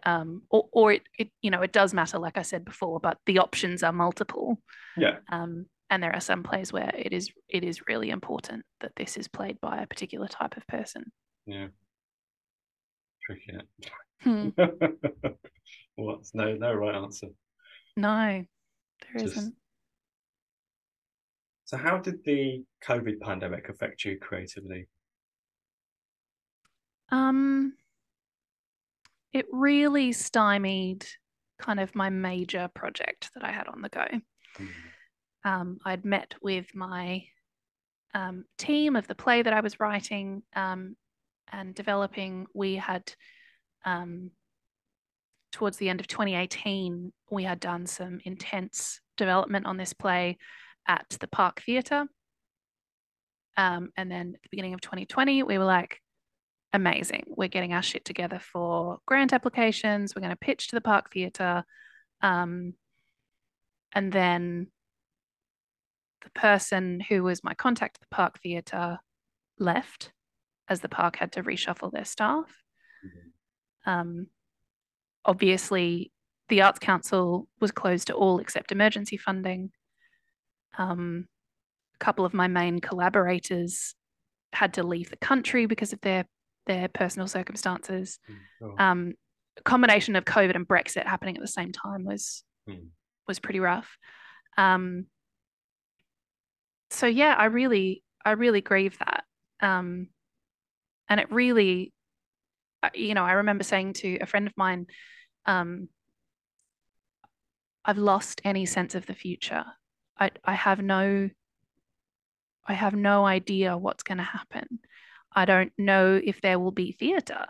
Um, or, or it, it, you know, it does matter, like I said before, but the options are multiple. Yeah, Um, and there are some plays where it is it is really important that this is played by a particular type of person. yeah. Tricky. Hmm. *laughs* What's no no right answer. No, there Just- not So, how did the COVID pandemic affect you creatively? Um, it really stymied kind of my major project that I had on the go. Um, I'd met with my um, team of the play that I was writing um, and developing. We had, um, towards the end of 2018, we had done some intense development on this play at the Park Theatre. Um, and then at the beginning of 2020, we were like, amazing. We're getting our shit together for grant applications. We're going to pitch to the Park Theatre. Um, and then the person who was my contact at the Park Theatre left as the park had to reshuffle their staff. Um, obviously, the Arts Council was closed to all except emergency funding. Um, a couple of my main collaborators had to leave the country because of their their personal circumstances. Oh, Um, combination of COVID and Brexit happening at the same time was Hmm. was pretty rough. Um, so yeah, I really I really grieve that. Um, and it really, you know, I remember saying to a friend of mine, um, I've lost any sense of the future. I I have no I have no idea what's going to happen. I don't know if there will be theatre.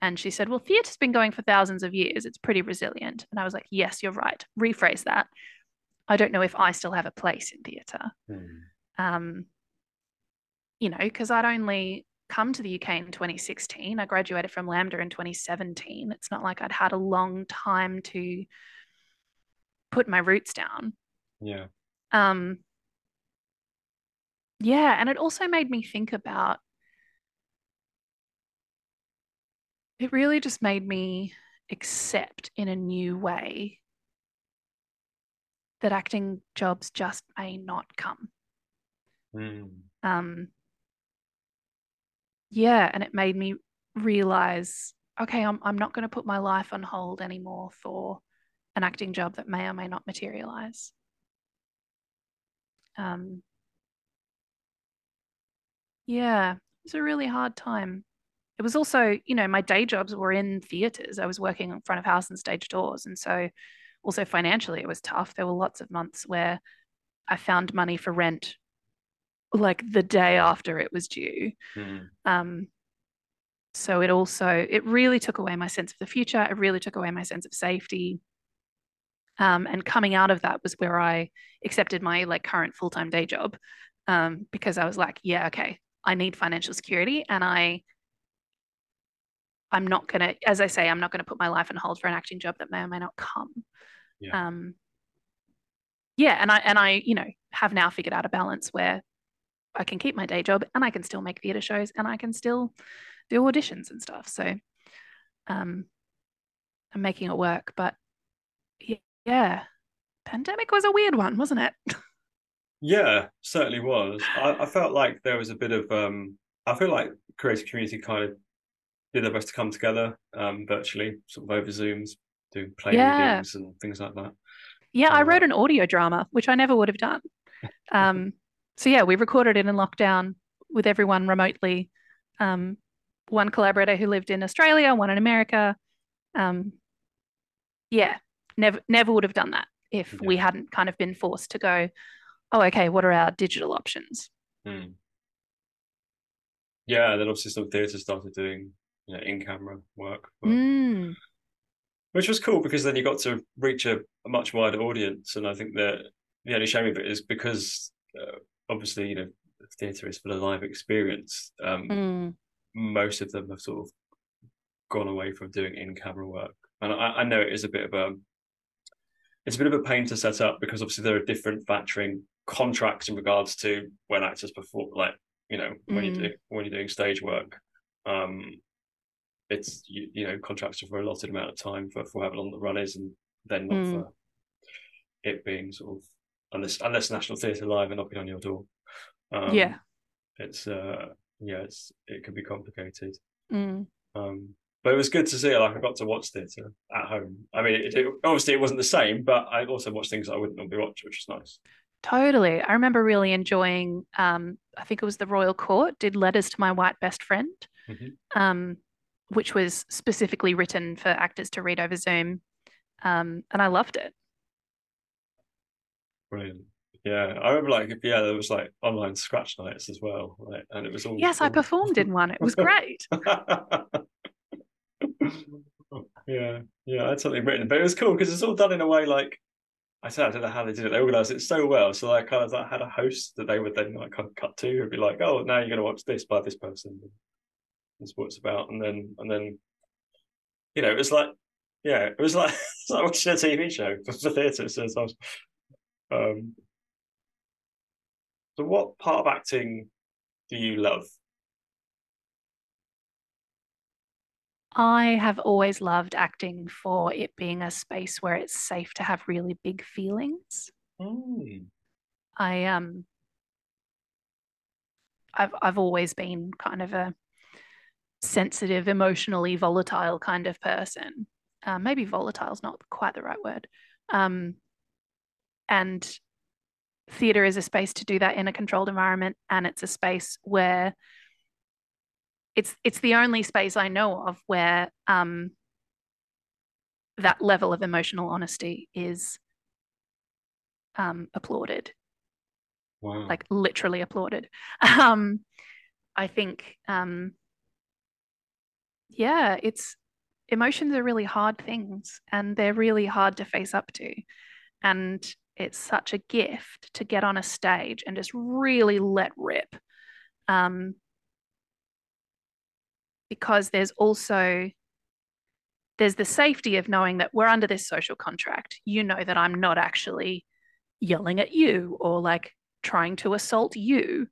And she said, Well, theatre's been going for thousands of years. It's pretty resilient. And I was like, Yes, you're right. Rephrase that. I don't know if I still have a place in theatre. hmm. Um, you know, because I'd only come to the UK in 2016. I graduated from LAMDA in 2017. It's not like I'd had a long time to put my roots down. yeah, Um, yeah, and it also made me think about it really just made me accept in a new way that acting jobs just may not come. Hmm. Um, yeah, and it made me realize, okay, I'm I'm not going to put my life on hold anymore for an acting job that may or may not materialize. Um, yeah, it was a really hard time. It was also, you know, my day jobs were in theaters. I was working in front of house and stage doors, and so also financially it was tough. There were lots of months where I found money for rent like the day after it was due. Hmm. Um, so it also it really took away my sense of the future. It really took away my sense of safety. Um, and coming out of that was where I accepted my like current full time day job um, because I was like, yeah, okay, I need financial security, and I I'm not gonna, as I say, I'm not gonna put my life on hold for an acting job that may or may not come. Yeah. Um, yeah, and I and I you know have now figured out a balance where I can keep my day job and I can still make theatre shows and I can still do auditions and stuff. So um I'm making it work. But yeah, yeah. Pandemic was a weird one, wasn't it? *laughs* Yeah, certainly was. I, I felt like there was a bit of um I feel like creative community kind of did their best to come together um, virtually, sort of over Zooms, doing play Yeah. readings and things like that. Yeah, I wrote uh, an audio drama, which I never would have done. *laughs* Um, so yeah, we recorded it in lockdown with everyone remotely. Um, one collaborator who lived in Australia, one in America. Um, yeah, never never would have done that if we hadn't kind of been forced to go, oh, okay, what are our digital options? Hmm. Yeah, and then obviously some theatres started doing you know in-camera work, but- Mm, which was cool because then you got to reach a, a much wider audience. And I think that the only shame of it is because uh, obviously you know theatre is for the live experience. Um, mm, most of them have sort of gone away from doing in-camera work, and I, I know it is a bit of a it's a bit of a pain to set up because obviously there are different factoring contracts in regards to when actors perform, like you know when you Mm. do when you're doing stage work. Um, it's you, you know contracts are for a allotted amount of time for, for however long the run is, and then not Mm. for it being sort of unless unless National Theatre Live are knocking on your door. Um, yeah. it's uh yeah it's it can be complicated. Mm. Um, but it was good to see. Like I got to watch theatre at home. I mean, it, it, obviously it wasn't the same, but I also watched things I wouldn't normally watch, which is nice. Totally. I remember really enjoying, um, I think it was the Royal Court did Letters to My White Best Friend, Mhm. um, which was specifically written for actors to read over Zoom. Um, and I loved it. Brilliant. Yeah, I remember like yeah, there was like online scratch nights as well, like, and it was all. Yes, I performed in one. It was *laughs* great. yeah, yeah, I had something written, but it was cool because it's all done in a way like I said, I don't know how they did it. They organised it so well. So I kind of like, had a host that they would then like kind of cut to and be like, "Oh, now you're going to watch this by this person." That's what it's about, and then and then, you know, it was like, yeah, it was like *laughs* it's like watching a TV show for, for theatre. So it's nice. Um, so, what part of acting do you love? I have always loved acting for it being a space where it's safe to have really big feelings. Mm. I um I've I've always been kind of a sensitive, emotionally volatile kind of person. Uh, maybe volatile is not quite the right word. Um, and theatre is a space to do that in a controlled environment, and it's a space where it's it's the only space I know of where um, that level of emotional honesty is um, applauded Wow. like literally applauded. *laughs* Um, I think, um, yeah, it's emotions are really hard things and they're really hard to face up to. And it's such a gift to get on a stage and just really let rip. Um, because there's also there's the safety of knowing that we're under this social contract. You know that I'm not actually yelling at you or like trying to assault you.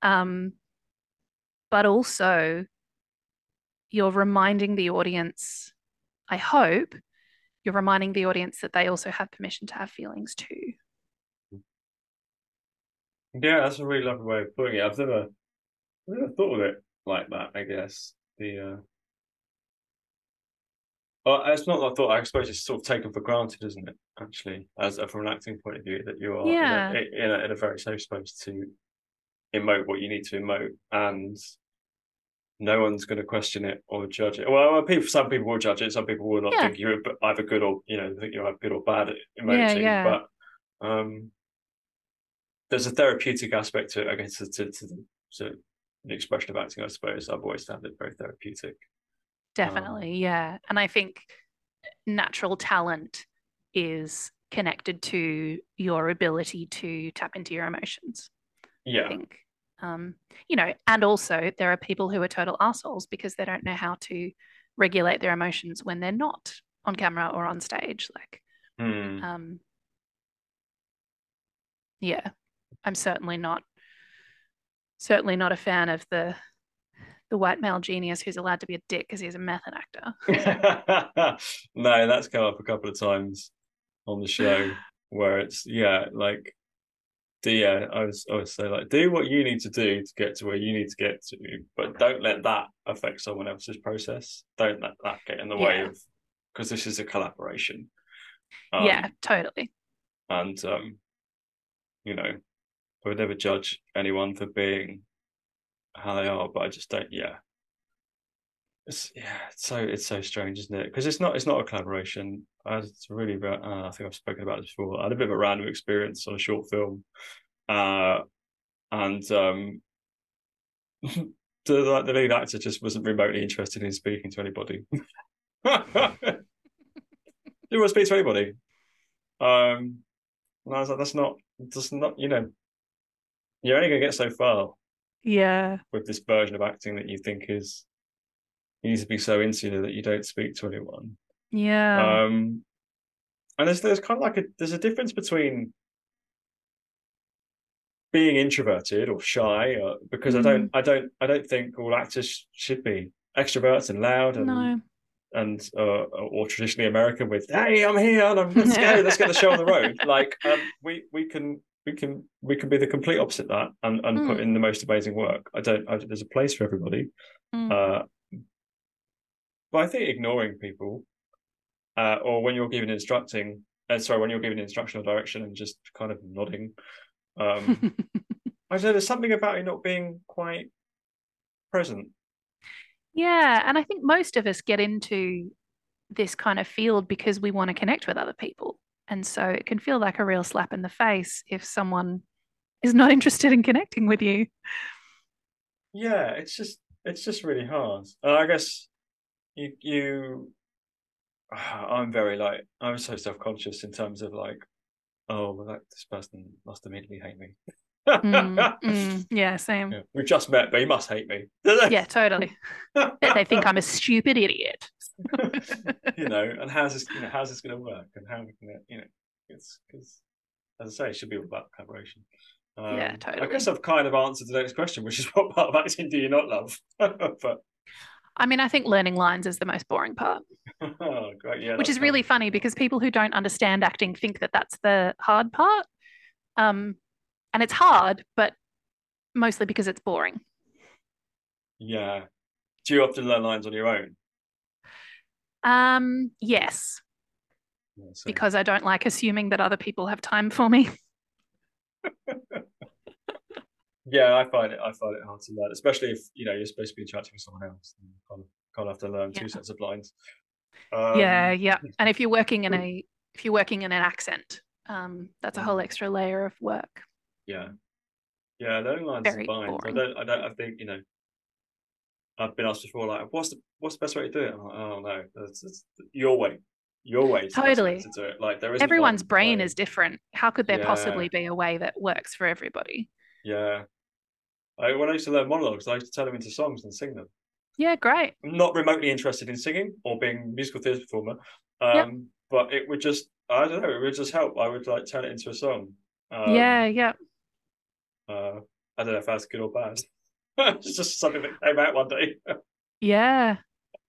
Um, but also, you're reminding the audience, I hope, you're reminding the audience that they also have permission to have feelings too. Yeah, that's a really lovely way of putting it. I've never, I've never thought of it like that. I guess the. Uh... Well, it's not that I thought. I suppose it's sort of taken for granted, isn't it? Actually, as from an acting point of view, that you are Yeah. in, a, in, a, in a very safe space to emote what you need to emote, and no one's going to question it or judge it. Well, people, some people will judge it. Some people will not Yeah. think you're either good or you know think you're either good or bad at emoting. yeah. But um, there's a therapeutic aspect to it, I guess, to, to, to, the- to expression of acting, I suppose. I've always found it very therapeutic. Definitely, yeah. And I think natural talent is connected to your ability to tap into your emotions. I Yeah. think. Um, you know, and also there are people who are total assholes because they don't know how to regulate their emotions when they're not on camera or on stage. Like, Hmm. um, yeah, I'm certainly not certainly not a fan of the the white male genius who's allowed to be a dick because he's a method actor. *laughs* no, that's come up a couple of times on the show where it's yeah, like do yeah, I was I would say like do what you need to do to get to where you need to get to, but don't let that affect someone else's process. Don't let that get in the way of because this is a collaboration. Um, yeah, totally. and um, you know, I would never judge anyone for being how they are, but I just don't. Yeah, it's yeah, it's so it's so strange, isn't it? Because it's not it's not a collaboration. I it's really uh, I think I've spoken about this before. I had a bit of a random experience on a short film, uh, and um, *laughs* the like the lead actor just wasn't remotely interested in speaking to anybody. *laughs* Didn't want to speak to anybody. Um, and I was like, that's not, that's not, you know, you're only going to get so far Yeah. with this version of acting that you think is, you need to be so insular that you don't speak to anyone. Yeah. Um, and there's there's kind of like a there's a difference between being introverted or shy, uh, because I don't I don't I don't think all actors should be extroverts and loud and no. and uh, or traditionally American with "Hey, I'm here, and I'm let's go, let's get the show on the road." *laughs* Like um, we we can we can we can be the complete opposite of that and and put Mm. in the most amazing work. I don't. I, there's a place for everybody, Mm. uh, but I think ignoring people, uh, or when you're giving instructing, uh, sorry, when you're giving instructional direction and just kind of nodding, um, *laughs* I don't know. There's something about it not being quite present. Yeah, and I think most of us get into this kind of field because we want to connect with other people. And so it can feel like a real slap in the face if someone is not *laughs* interested in connecting with you. Yeah, it's just it's just really hard. And I guess you you *sighs* I'm very like I'm so self-conscious in terms of like, oh well that this person must immediately hate me. Mm, mm, *laughs* yeah, same. Yeah, We've just met, but he must hate me. *laughs* Yeah, totally. They think I'm a *laughs* stupid idiot. you know, and how's this you know, how's this gonna work and how we can you know it's because as I say, it should be all about collaboration. Um, Yeah, totally. I guess I've kind of answered the next question, which is what part of acting do you not love? but I mean, I think learning lines is the most boring part, oh, *laughs* great, yeah, which is really fun. funny because people who don't understand acting think that that's the hard part. Um, and it's hard, but mostly because it's boring. Yeah. Do you often learn lines on your own? Um, yes, Yeah, because I don't like assuming that other people have time for me. *laughs* yeah, I find it. I find it hard to learn, especially if you know you're supposed to be interacting with someone else. And you kind of kind of have to learn Yeah. two sets of lines. Um, yeah, yeah. And if you're working in a if you're working in an accent, um, that's a whole extra layer of work. yeah, yeah. Learning lines Very is fine. I don't. I don't. I think you know. I've been asked before, like, what's the what's the best way to do it? I'm like, oh no, that's, that's your way. Your way. is the best way Totally. to do it. Like there is Everyone's brain is different. How could there Yeah. possibly be a way that works for everybody? Yeah. I, when I used to learn monologues, I used to turn them into songs and sing them. Yeah, great. I'm not remotely interested in singing or being a musical theatre performer. Um, Yep. but it would just I don't know, it would just help. I would like turn it into a song. Um, yeah, yeah. Uh, I don't know if that's good or bad. *laughs* it's just something that came out one day. *laughs* Yeah.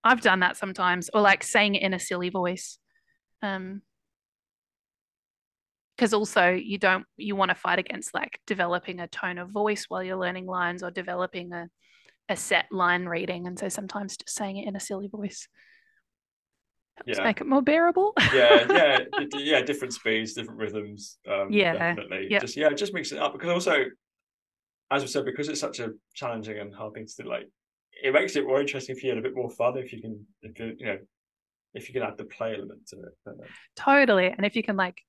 I've done that sometimes, or like saying it in a silly voice. Um, because also you don't you want to fight against like developing a tone of voice while you're learning lines or developing a a set line reading, and so sometimes just saying it in a silly voice helps Yeah. make it more bearable. *laughs* yeah, yeah, yeah. Different speeds, different rhythms. Um, Yeah, definitely. yep. Just yeah, just mix it up because also, as we said, because it's such a challenging and hard thing to do, like it makes it more interesting for you and a bit more fun if you can, if you, you know, if you can add the play element to it. Totally. And if you can like,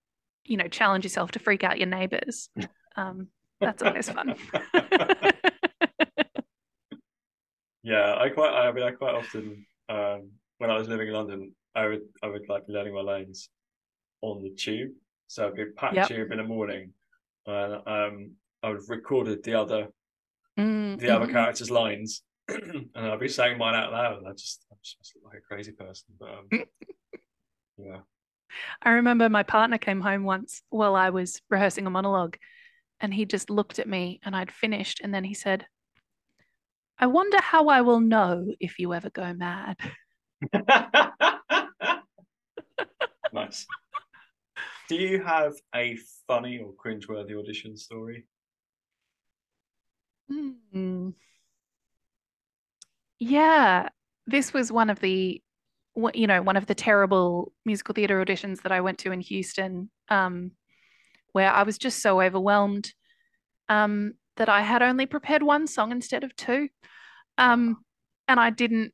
you know, challenge yourself to freak out your neighbors, *laughs* um, that's always fun. *laughs* yeah, I quite. I mean, I quite often um, when I was living in London, I would I would like learning my lines on the tube. So I'd be packed Yep. tube in the morning, and um, I would have recorded the other Mm, the other characters' lines, *clears throat* and I'd be saying mine out loud. And I just I just look like a crazy person, but um, *laughs* yeah, I remember my partner came home once while I was rehearsing a monologue and he just looked at me and I'd finished and then he said, I wonder how I will know if you ever go mad. *laughs* nice. Do you have a funny or cringeworthy audition story? Hmm. Yeah, this was one of the, you know, one of the terrible musical theater auditions that I went to in Houston, um, where I was just so overwhelmed, um, that I had only prepared one song instead of two. Um, and I didn't,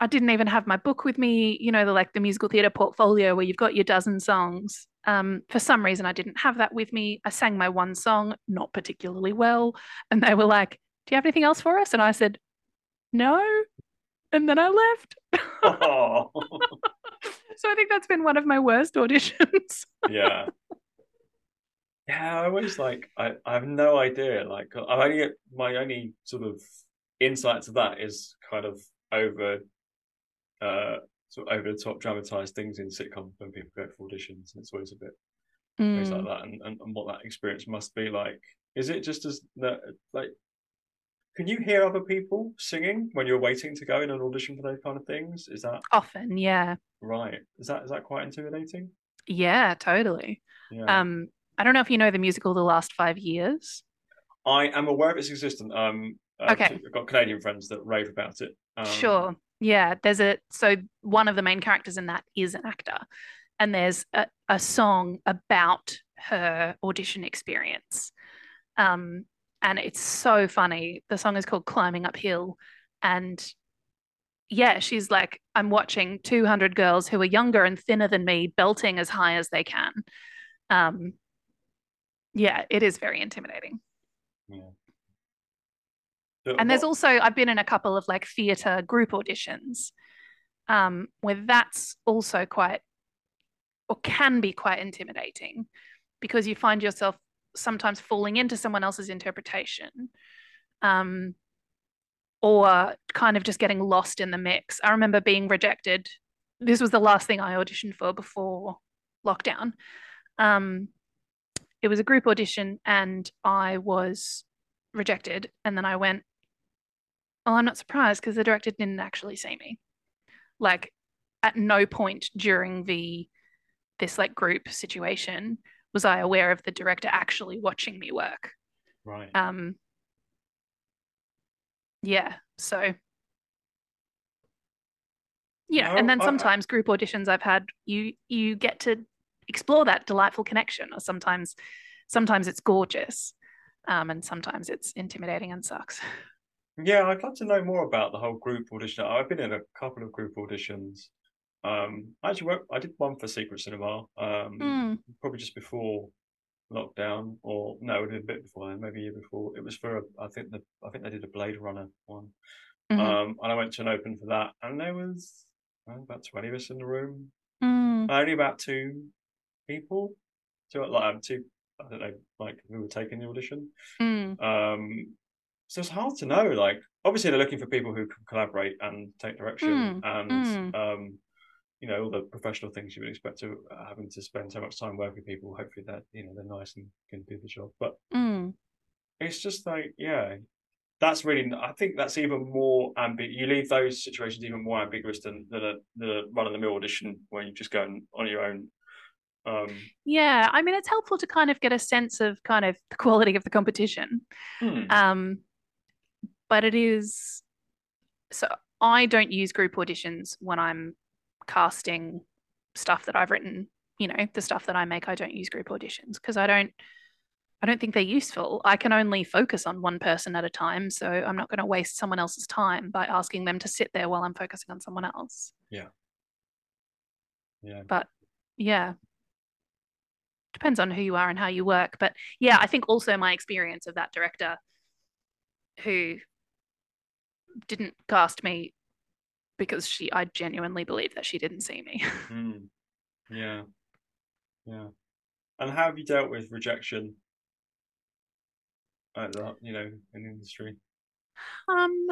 I didn't even have my book with me, you know, the like the musical theater portfolio where you've got your dozen songs. Um, for some reason, I didn't have that with me. I sang my one song, not particularly well, and they were like, "Do you have anything else for us?" And I said, "No," and then I left. Oh, *laughs* So I think that's been one of my worst auditions. yeah. Yeah, I always like I, I have no idea. Like I only my only sort of insight to that is kind of over uh sort of over the top dramatized things in sitcoms when people go for auditions and it's always a bit things like Mm. that and, and, and what that experience must be like. Is it just as that like can you hear other people singing when you're waiting to go in an audition for those kind of things? Is that Often, yeah, right? Is that is that quite intimidating? yeah, totally. Yeah. Um, I don't know if you know the musical The Last Five Years. I am aware of its existence. Um, uh, Okay. I've got Canadian friends that rave about it. Um, Sure. Yeah, there's a so one of the main characters in that is an actor, and there's a, a song about her audition experience. Um, and it's so funny. The song is called Climbing Uphill, and yeah, she's like, I'm watching 200 girls who are younger and thinner than me belting as high as they can. Um, yeah, it is very intimidating. Yeah. And there's what- also I've been in a couple of like theatre group auditions, um, where that's also quite or can be quite intimidating because you find yourself sometimes falling into someone else's interpretation. Um, or kind of just getting lost in the mix. I remember being rejected. This was the last thing I auditioned for before lockdown. Um, it was a group audition and I was rejected. And then I went, Oh, I'm not surprised because the director didn't actually see me. Like at no point during the this like group situation was I aware of the director actually watching me work. right. Um yeah, so yeah, No, and then I- I- sometimes group auditions I've had you you get to explore that delightful connection or sometimes sometimes it's gorgeous. Um, and sometimes it's intimidating and sucks. *laughs* Yeah, I'd love to know more about the whole group audition. I've been in a couple of group auditions. Um, I actually worked, I did one for Secret Cinema, um, Mm, probably just before lockdown, or no, a bit before then, maybe a year before. It was for a, I think the, I think they did a Blade Runner one. mhm, Um, and I went to an open for that, and there was about twenty of us in the room. mm, Only about two people, two like um, two, I don't know, like who were taking the audition. mm, Um, so it's hard to know. Like, obviously, they're looking for people who can collaborate and take direction, Mm, and mm. um, you know, all the professional things you would expect to uh, having to spend so much time working with people. Hopefully, that you know they're nice and can do the job. But mm. it's just like, yeah, that's really. I think that's even more ambiguous. You leave those situations even more ambiguous than than a, the run of the mill audition where you just go on on your own. Um, Yeah, I mean, it's helpful to kind of get a sense of kind of the quality of the competition. hmm, Um, but it is so I don't use group auditions when I'm casting stuff that I've written, you know, the stuff that I make, I don't use group auditions because I don't I don't think they're useful. I can only focus on one person at a time, so I'm not going to waste someone else's time by asking them to sit there while I'm focusing on someone else. yeah. Yeah. But yeah. Depends on who you are and how you work. But yeah, I think also my experience of that director who didn't cast me because she I genuinely believe that she didn't see me. *laughs* Mm. Yeah. Yeah. And how have you dealt with rejection at the, you know, in the industry? Um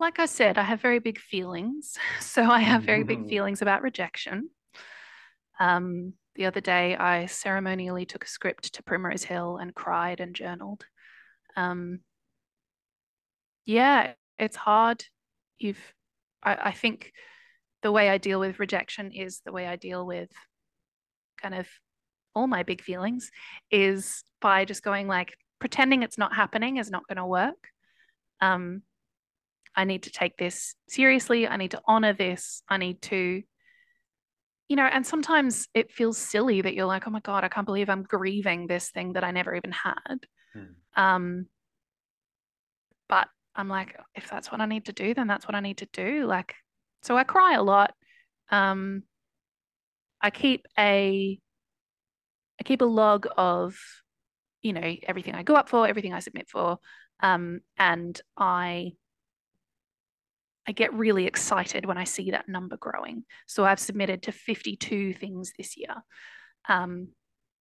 like I said, I have very big feelings. *laughs* So I have very big feelings about rejection. Um, the other day, I ceremonially took a script to Primrose Hill and cried and journaled. Um, yeah, it's hard. You've, I, I think the way I deal with rejection is the way I deal with kind of all my big feelings is by just going like pretending it's not happening is not going to work. Um, I need to take this seriously. I need to honor this. I need to, you know, and sometimes it feels silly that you're like, oh my God, I can't believe I'm grieving this thing that I never even had. Hmm. Um, but I'm like, if that's what I need to do, then that's what I need to do. Like, so I cry a lot. Um, I keep a I keep a log of, you know, everything I go up for, everything I submit for, um, and I I get really excited when I see that number growing. So I've submitted to 52 things this year. Um,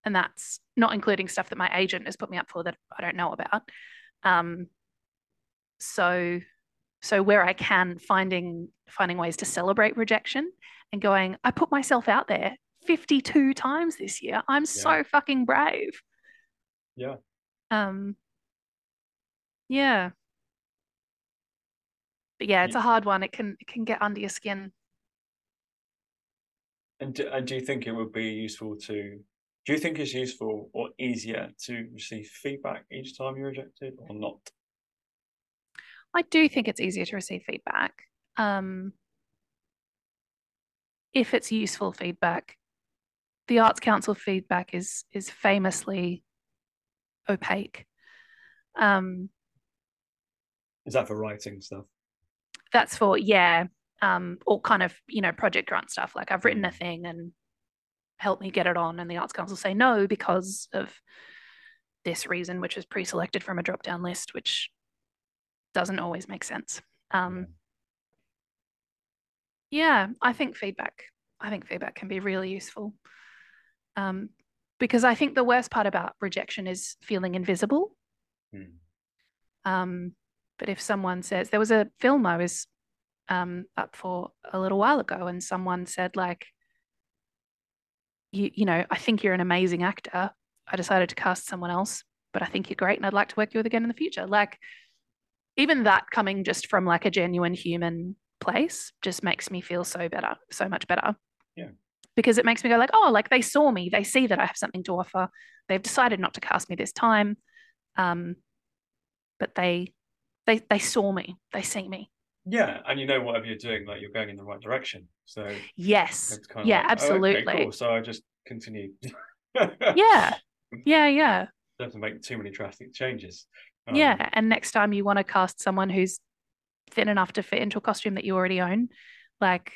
and that's not including stuff that my agent has put me up for that I don't know about. Um, so so where I can finding finding ways to celebrate rejection and going, I put myself out there 52 times this year. I'm so fucking brave. Yeah. Um yeah. But yeah, it's Yeah. a hard one. It can it can get under your skin. And do, and do you think it would be useful to? Do you think it's useful or easier to receive feedback each time you're rejected, or not? I do think it's easier to receive feedback. Um, if it's useful feedback. The Arts Council feedback is is famously opaque. Um, Is that for writing stuff? that's for yeah, um, all kind of you know project grant stuff. Like I've written a Mm. thing and help me get it on, and the Arts Council say no because of this reason, which is pre-selected from a drop-down list, which doesn't always make sense. Um, yeah, I think feedback. I think feedback can be really useful. Um, because I think the worst part about rejection is feeling invisible. Hmm. Um, but if someone says there was a film I was um, up for a little while ago, and someone said like, you you know, I think you're an amazing actor. I decided to cast someone else, but I think you're great, and I'd like to work with you again in the future. Like, even that coming just from like a genuine human place just makes me feel so better, so much better. Yeah. Because it makes me go like, oh, like they saw me, they see that I have something to offer. They've decided not to cast me this time. Um, but they they they saw me, they see me. Yeah, and you know whatever you're doing, like you're going in the right direction. So Yes. it's kind of Yeah, like, oh, okay, absolutely. cool. So I just continue. *laughs* Yeah. Yeah, yeah. Don't have to make too many drastic changes. Um, Yeah. And next time you want to cast someone who's thin enough to fit into a costume that you already own, like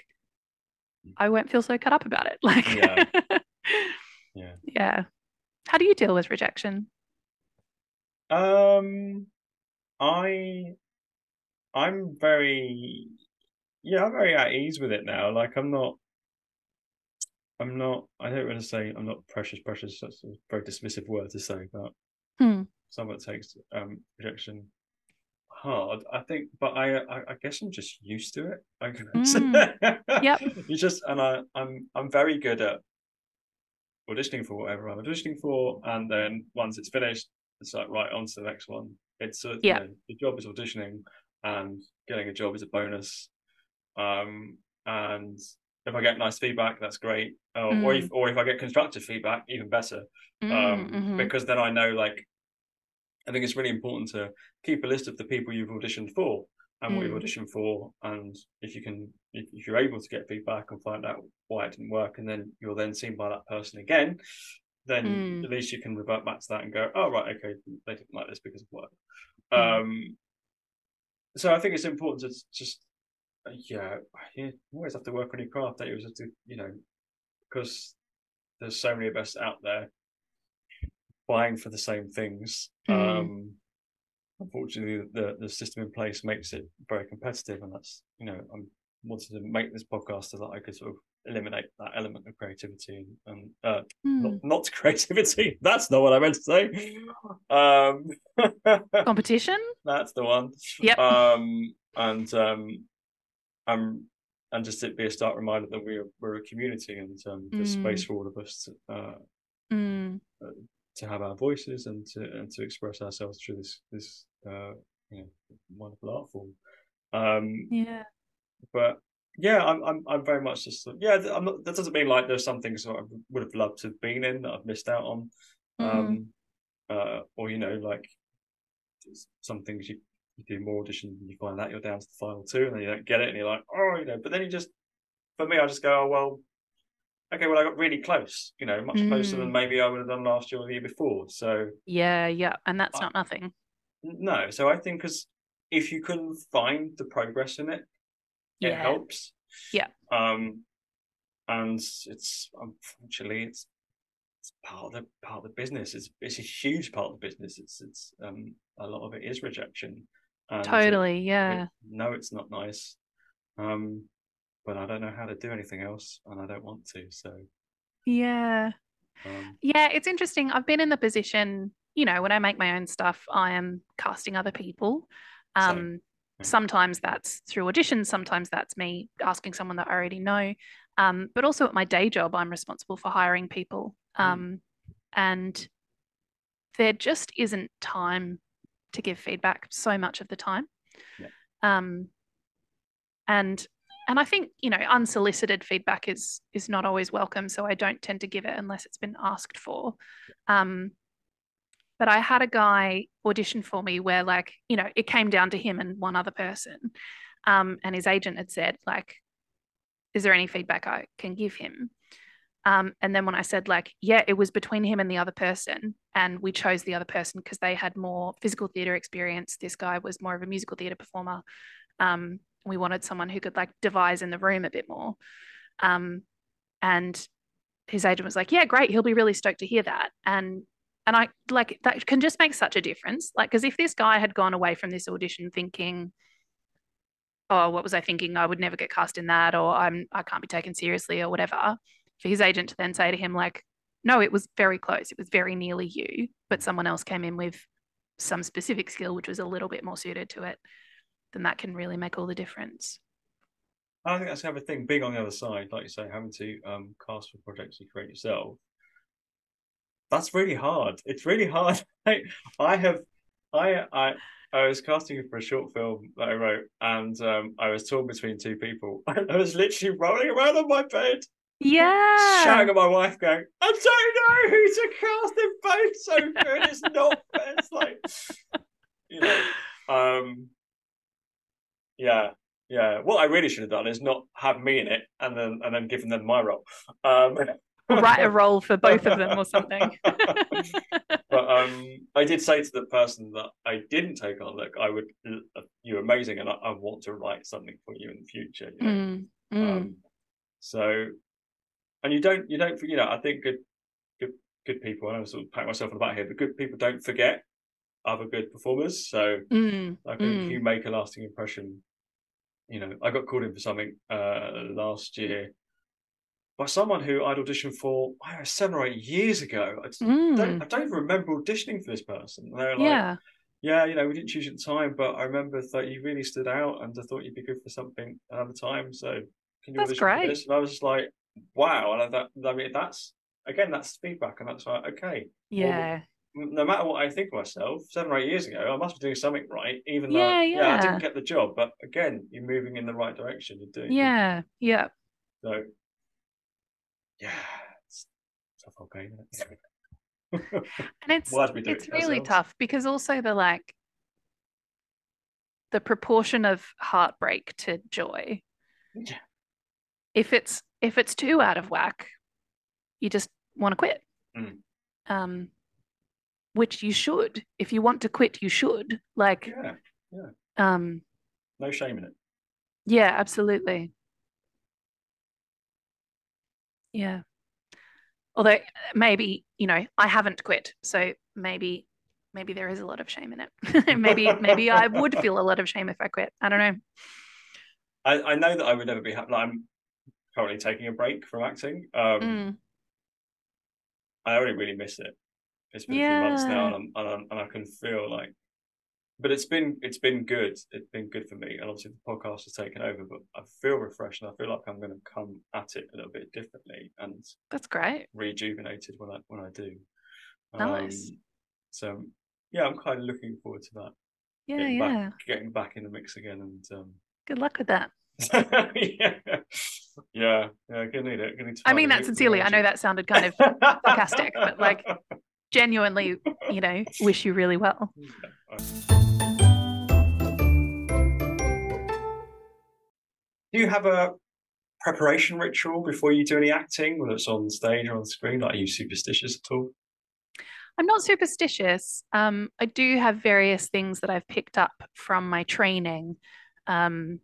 I won't feel so cut up about it. *laughs* Like Yeah. Yeah. Yeah. How do you deal with rejection? Um, I, I'm very, yeah, I'm very at ease with it now. Like I'm not, I'm not. I don't want to say I'm not precious. Precious. That's a very dismissive word to say, but Hmm. Someone takes um rejection hard. I think, but I, I, I guess I'm just used to it. I guess. Yep. *laughs* You just and I, I'm, I'm very good at auditioning for whatever I'm auditioning for, and then once it's finished, it's like right on to the next one. It's a, Yeah. you know, the job is auditioning, and getting a job is a bonus. Um, and if I get nice feedback, that's great. Uh, Or if or if I get constructive feedback, even better. Um, Mm, mhm. because then I know like I think it's really important to keep a list of the people you've auditioned for and what you've Mm. auditioned for, and if you can, if, if you're able to get feedback and find out why it didn't work, and then you're then seen by that person again, then Mm. at least you can revert back to that and go, oh right, okay, they didn't like this because of work. Mm. Um, so I think it's important to just, uh, yeah, you always have to work on your craft. That you always have to, you know, because there's so many of us out there buying for the same things. Mm. Um, unfortunately, the the system in place makes it very competitive, and that's you know I'm wanted to make this podcast so that I could sort of eliminate that element of creativity and, and uh, Mm. not, not *laughs* creativity. That's not what I meant to say. Um, *laughs* Competition? that's the one. Yep. Um, and um, um, and just it be a stark reminder that we're we're a community and um, there's Mm. space for all of us to, uh, Mm. To have our voices and to and to express ourselves through this this uh, you know wonderful art form. Um, Yeah. but yeah, I'm I'm I'm very much just yeah. I'm not, that doesn't mean like there's some things that I would have loved to have been in that I've missed out on, Mhm. um, uh, or you know like some things you, you do more auditions and you find that you're down to the final two and then you don't get it and you're like oh you know but then you just for me I just go oh well okay well I got really close you know much closer than Mm. maybe I would have done last year or the year before so Yeah, yeah, and that's I- not nothing. no so I think because if you can find the progress in it it Yeah. helps. Yeah. Um, and it's unfortunately it's it's part of the part of the business. It's it's a huge part of the business. It's it's um a lot of it is rejection. And it- Totally, it- yeah. no, it's not nice. Um, but I don't know how to do anything else, and I don't want to. So Yeah. um, Yeah, it's interesting. I've been in the position, you know, when I make my own stuff, I am casting other people. Um, Yeah. sometimes that's through auditions, sometimes that's me asking someone that I already know. Um, but also at my day job, I'm responsible for hiring people. Mm. Um, and there just isn't time to give feedback so much of the time. Yeah. Um, and and I think you know unsolicited feedback is is not always welcome, so I don't tend to give it unless it's been asked for. Um, but I had a guy audition for me where like you know it came down to him and one other person, um, and his agent had said like, "Is there any feedback I can give him?" Um, and then when I said like, yeah, it was between him and the other person, and we chose the other person because they had more physical theatre experience. This guy was more of a musical theatre performer. We wanted someone who could like devise in the room a bit more. Um, and his agent was like, yeah, great. He'll be really stoked to hear that. And and I like that can just make such a difference. Like, because if this guy had gone away from this audition thinking, oh, what was I thinking? I would never get cast in that, or I'm I can't be taken seriously, or whatever. For his agent to then say to him, like, no, it was very close. It was very nearly you, but someone else came in with some specific skill which was a little bit more suited to it, then that can really make all the difference. I think that's the other thing. Being on the other side, like you say, having to um, cast for projects you create yourself. That's really hard. It's really hard. *laughs* I, I have, I, I, I was casting for a short film that I wrote, and um, I was torn between two people. *laughs* I was literally rolling around on my bed, Yeah. shouting at my wife, going, "I don't know who to cast. They're both so *laughs* good. It's not. fair." It's like, you know, um, yeah, yeah. What I really should have done is not have me in it, and then and then given them my role. Um, *laughs* Write a role for both of them or something. *laughs* but um, I did say to the person that I didn't take on, look, I would, you're amazing, and I, I want to write something for you in the future. You know? Mm, mm. Um, so, and you don't, you don't, you know, I think good, good, good people. And I sort of pat myself on the back here, but good people don't forget other good performers. So, Mm, like, Mm. if you make a lasting impression, you know, I got called in for something uh last year by someone who I'd auditioned for seven or eight years ago. I just don't, mm. I don't even remember auditioning for this person. They were like, Yeah. yeah, you know, we didn't choose you at the time, but I remember that you really stood out and I thought you'd be good for something another time. So can you That's audition for great. this? And I was just like, wow. And I thought, I mean, that's again, that's feedback, and that's like, okay, Yeah. No matter what I think of myself, seven or eight years ago, I must be doing something right, even though Yeah, I yeah. didn't get the job. But again, you're moving in the right direction. You're doing Yeah. Yeah. So yeah, it's tough old game. It? *laughs* And it's Why do we do it's it really ourselves? tough because also the like the proportion of heartbreak to joy. Yeah. If it's if it's too out of whack, you just want to quit. Mm. Um, which you should. If you want to quit, you should. Like, Yeah, yeah. um, no shame in it. yeah, absolutely. Yeah. Although maybe, you know, I haven't quit, so maybe maybe there is a lot of shame in it. *laughs* maybe maybe I would feel a lot of shame if I quit. I don't know. I, I know that I would never be happy. I'm currently taking a break from acting. Um, Mm, I already really miss it. It's been a few months now, and, I'm, and, I'm, and I can feel like, but it's been it's been good. It's been good for me, and obviously the podcast has taken over. But I feel refreshed, and I feel like I'm going to come at it a little bit differently and that's great. rejuvenated when I when I do. Nice. Um, so yeah, I'm kind of looking forward to that. Yeah, getting yeah. back, getting back in the mix again, and um, Good luck with that. *laughs* yeah, yeah, yeah. Gonna need it. Gonna need to I mean that sincerely. I know that sounded kind of sarcastic, but, like- *laughs* genuinely, *laughs* you know, wish you really well. Do you have a preparation ritual before you do any acting, whether it's on stage or on screen? Like, are you superstitious at all? I'm not superstitious. Um, I do have various things that I've picked up from my training um,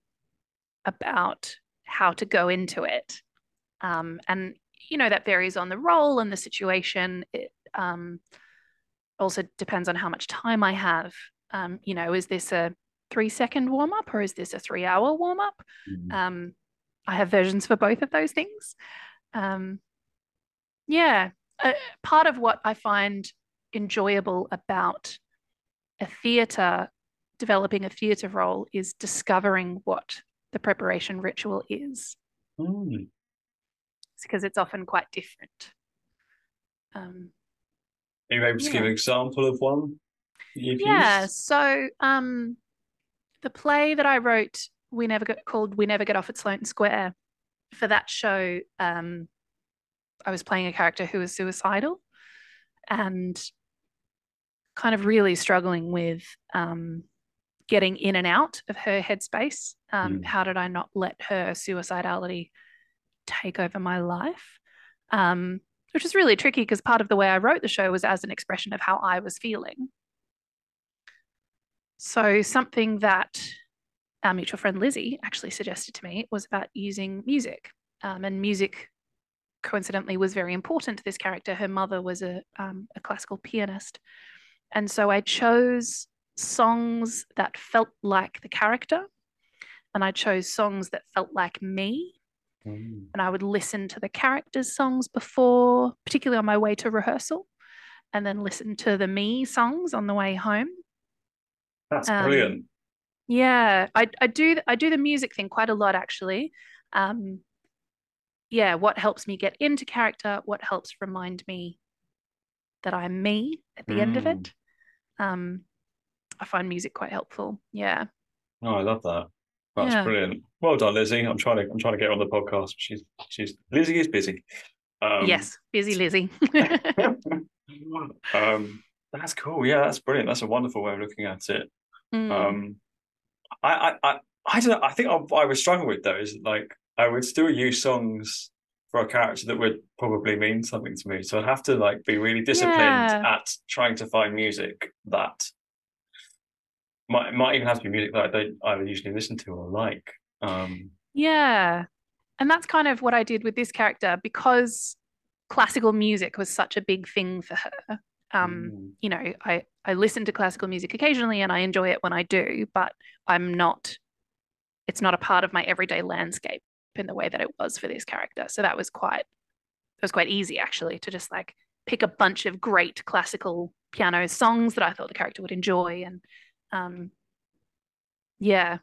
about how to go into it. Um, and, you know, that varies on the role and the situation. It um, also depends on how much time I have. Um, you know, is this a three second warm up or is this a three hour warm up? Um, I have versions for both of those things. Um, yeah, uh, part of what I find enjoyable about a theatre, developing a theatre role, is discovering what the preparation ritual is, Mm. because it's often quite different. Um, Are you able to give an example of one yeah, so um, the play that I wrote, we never got called "We Never Get Off at Sloane Square." For that show, um, I was playing a character who was suicidal, and kind of really struggling with um, getting in and out of her headspace. Um, Mm. How did I not let her suicidality take over my life? Um, which is really tricky because part of the way I wrote the show was as an expression of how I was feeling. So, something that our mutual friend Lizzie actually suggested to me was about using music. Um, and music, coincidentally, was very important to this character. Her mother was a, um, a classical pianist. And so I chose songs that felt like the character. And I chose songs that felt like me. Mm. And I would listen to the characters' songs before, particularly on my way to rehearsal, and then listen to the me songs on the way home. That's Um, brilliant. Yeah, I I do I do the music thing quite a lot actually. Um, yeah, what helps me get into character, what helps remind me that I'm me at the end of Mm. it. Um, I find music quite helpful. Yeah. Oh, I love that. That's Yeah. brilliant. Well done, Lizzie. I'm trying to I'm trying to get her on the podcast. She's she's Lizzie is busy. Um, yes, busy Lizzie. *laughs* um, that's cool. Yeah, that's brilliant. That's a wonderful way of looking at it. Mm. Um, I, I, I, I don't know. I think I, I would struggle with though is like I would still use songs for a character that would probably mean something to me. So I'd have to like be really disciplined Yeah. at trying to find music that might might even have to be music that I don't either usually listen to or like. Um, Yeah. And that's kind of what I did with this character because classical music was such a big thing for her. Um, mm, you know, I I listen to classical music occasionally and I enjoy it when I do, but I'm not it's not a part of my everyday landscape in the way that it was for this character. So that was quite it was quite easy actually to just like pick a bunch of great classical piano songs that I thought the character would enjoy and um yeah.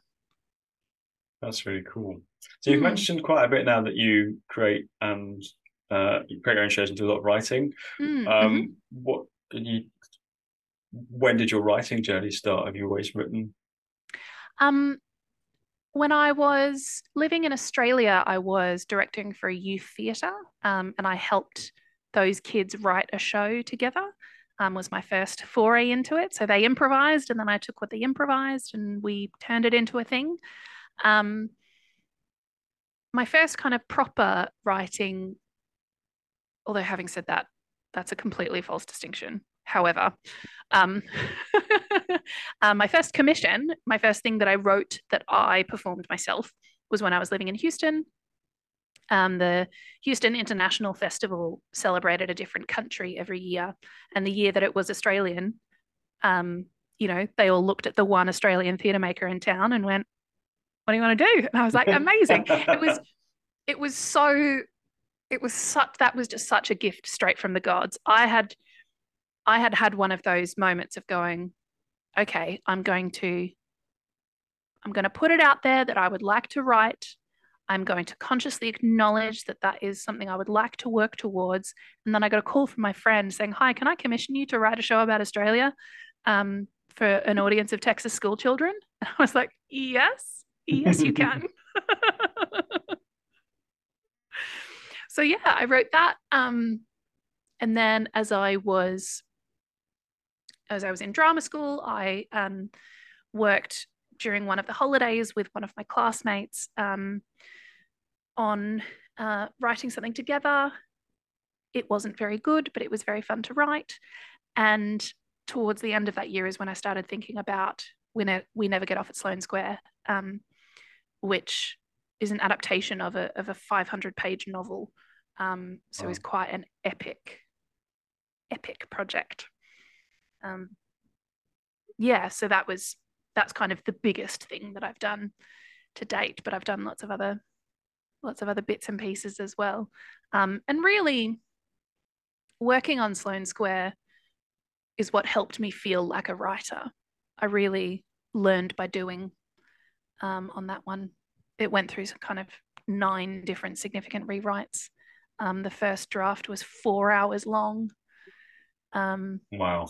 that's really cool. So you've Hmm. mentioned quite a bit now that you create and uh, you create your own shows and do a lot of writing. Mm, Um, mhm. what can you? When did your writing journey start? Have you always written? Um, when I was living in Australia, I was directing for a youth theatre, um, and I helped those kids write a show together. Um, was my first foray into it. So they improvised, and then I took what they improvised and we turned it into a thing. Um, my first kind of proper writing, although having said that, that's a completely false distinction. However, um, *laughs* uh, my first commission, my first thing that I wrote that I performed myself was when I was living in Houston. Um, the Houston International Festival celebrated a different country every year, and the year that it was Australian, um, you know, they all looked at the one Australian theatre maker in town and went, "What do you want to do?" And I was like, "Amazing!" it was, it was so, it was such that was just such a gift straight from the gods. I had, I had had one of those moments of going, "Okay, I'm going to, I'm going to put it out there that I would like to write." I'm going to consciously acknowledge that that is something I would like to work towards. And then I got a call from my friend saying, Hi, can I commission you to write a show about Australia um, for an audience of Texas school children? *laughs* And I was like, Yes. yes, you can. *laughs* *laughs* so yeah, I wrote that. Um, and then as I was as I was in drama school, I um, worked during one of the holidays with one of my classmates um, on uh, writing something together. It wasn't very good, but it was very fun to write. And towards the end of that year is when I started thinking about We, ne- we Never Get Off at Sloane Square, um, which is an adaptation of a, of a 500 page novel. Um, so Wow. it's quite an epic, epic project. Um, yeah, so that was that's kind of the biggest thing that I've done to date, but I've done lots of other lots of other bits and pieces as well. Um, and really working on Sloane Square is what helped me feel like a writer. I really learned by doing um, on that one. It went through kind of nine different significant rewrites. Um, the first draft was four hours long. Um, Wow.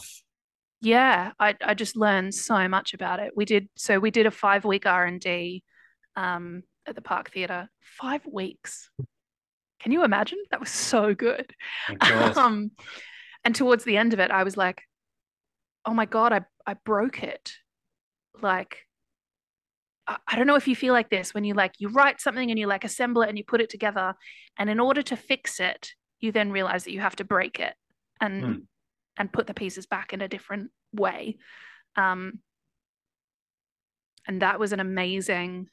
yeah, I I just learned so much about it. We did so we did a five week R and D um, at the Park Theatre. Five weeks. Can you imagine? That was so good. *laughs* Um, and towards the end of it, I was like, "Oh my god, I I broke it." Like, I, I don't know if you feel like this when you like you write something and you like assemble it and you put it together, and in order to fix it, you then realize that you have to break it and Hmm. and put the pieces back in a different way. Um, and that was an amazing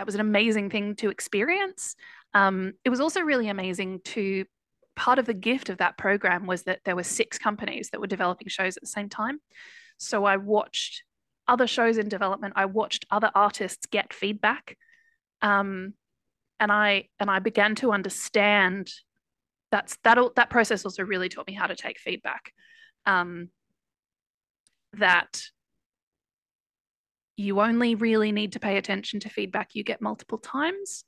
that was an amazing thing to experience. Um, it was also really amazing to part of the gift of that program was that there were six companies that were developing shows at the same time. So I watched other shows in development. I watched other artists get feedback, um, and I and I began to understand that's that all that process also really taught me how to take feedback. Um, that you only really need to pay attention to feedback you get multiple times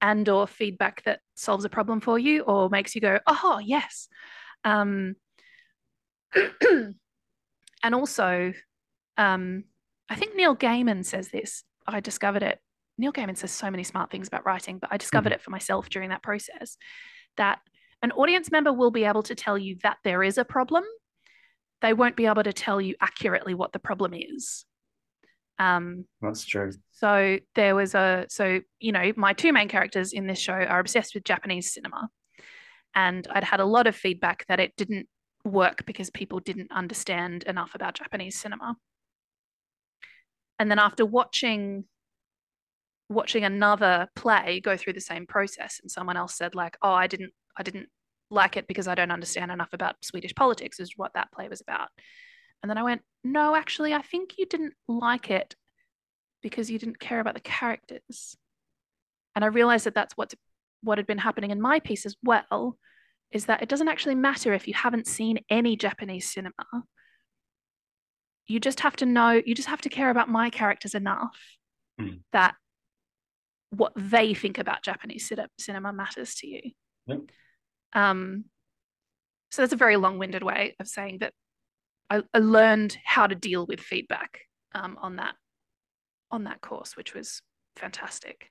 and or feedback that solves a problem for you or makes you go oh yes. Um, *clears throat* and also um, i think neil gaiman says this. I discovered it. Neil gaiman says so many smart things about writing but i discovered it for myself during that process that an audience member will be able to tell you that there is a problem. They won't be able to tell you accurately what the problem is um, That's true. so there was a so you know my two main characters in this show are obsessed with Japanese cinema, and I'd had a lot of feedback that it didn't work because people didn't understand enough about Japanese cinema. And then after watching watching another play go through the same process, and someone else said like, "Oh, I didn't I didn't like it because I don't understand enough about Swedish politics," is what that play was about. And then I went, no, actually, I think you didn't like it because you didn't care about the characters. And I realized that that's what's what had been happening in my piece as well, is that it doesn't actually matter if you haven't seen any Japanese cinema. You just have to know, you just have to care about my characters enough Hmm. that what they think about Japanese cinema matters to you. Yep. Um, so that's a very long-winded way of saying that I, I learned how to deal with feedback um, on that on that course, which was fantastic.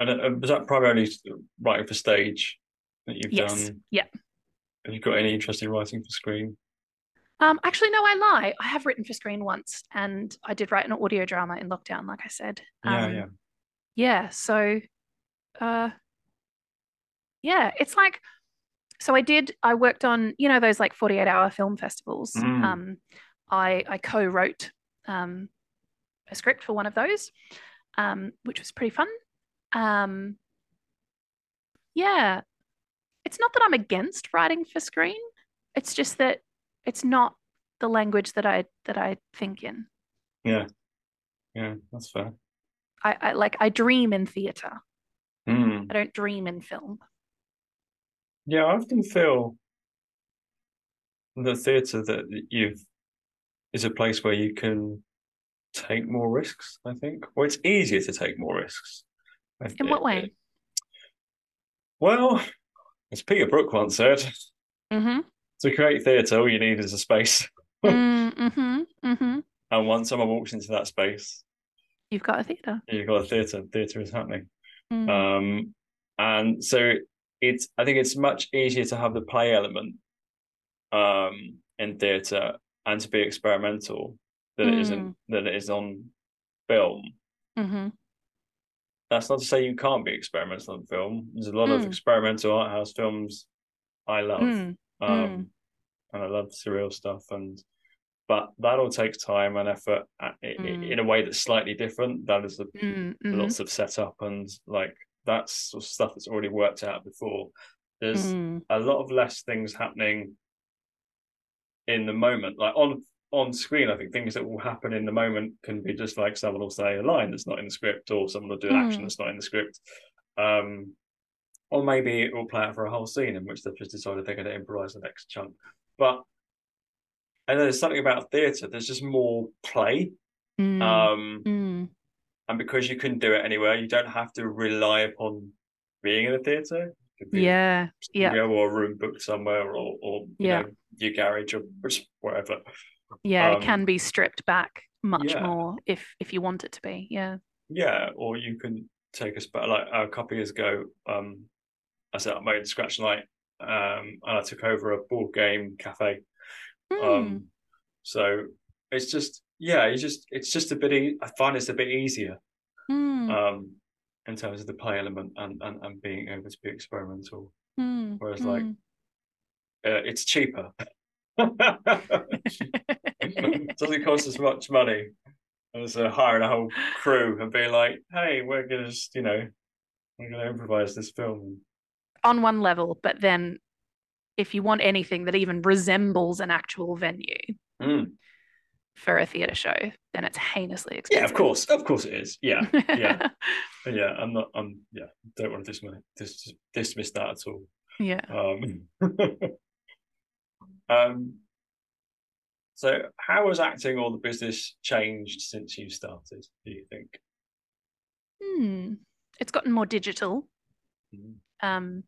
And uh, was that primarily writing for stage that you've Yes, done? yeah. Have you got any interest in writing for screen? Um, actually, no, I lie. I have written for screen once, and I did write an audio drama in lockdown, like I said. Yeah, Um, yeah. yeah. So, uh, yeah, it's like, so I did. I worked on, you know, those like forty-eight hour film festivals. Mm. Um, I I co-wrote um, a script for one of those, um, which was pretty fun. Um, yeah, it's not that I'm against writing for screen. It's just that it's not the language that I that I think in. Yeah. Yeah, that's fair. I, I like I dream in theatre. Mm. I don't dream in film. Yeah, I often feel the theatre that you've is a place where you can take more risks, I think. Or it's easier to take more risks. In what way? well, as Peter Brook once said, Mm-hmm. to create theatre, all you need is a space. *laughs* mm-hmm. Mm-hmm. And once someone walks into that space, you've got a theatre. you've got a theatre. Theatre is happening. Mm. Um, and so it's I think it's much easier to have the play element um, in theatre and to be experimental than it is in, Mm. than it is on film. hmm That's not to say you can't be experimental on film. There's a lot of Mm. experimental art house films I love. Mm. Um, and I love surreal stuff and but that all takes time and effort uh, i- i- Mm. in a way that's slightly different. That is the Mm. mhm, lots of setup and like that's sort of stuff that's already worked out before. There's mm. a lot of less things happening in the moment. Like on on screen, I think things that will happen in the moment can be just like someone will say a line that's not in the script, or someone will do an action Mm. that's not in the script. Um, or maybe it will play out for a whole scene in which they've just decided they're going to improvise the next chunk. But and there's something about theatre. There's just more play, Mm. um, Mm. And because you can do it anywhere, you don't have to rely upon being in a theatre. It could be Yeah. Yeah. or a room booked somewhere or or you Yeah. know your garage or whatever. Yeah. Um, it can be stripped back much yeah. more if if you want it to be. Yeah. Yeah, or you can take a spot like a couple of years ago. Um, I set up my own scratch night, um, and I took over a board game cafe. Mm. Um, so it's just yeah, it's just it's just a bit. E- I find it's a bit easier Mm. um, in terms of the play element and, and and being able to be experimental. Mm. whereas, like, Mm. Uh, it's cheaper. *laughs* it doesn't cost as much money as uh, hiring a whole crew and being like, "Hey, we're gonna just, you know, we're gonna improvise this film." on one level, but then if you want anything that even resembles an actual venue Mm. For a theatre show, then it's heinously expensive. Yeah, of course, of course it is. Yeah, yeah, *laughs* yeah. I'm not. I'm. Yeah, don't want to dismiss dis, dismiss that at all. yeah. Um, *laughs* um. So, how has acting or the business changed since you started? Do you think? Hmm. It's gotten more digital. Mm. Um,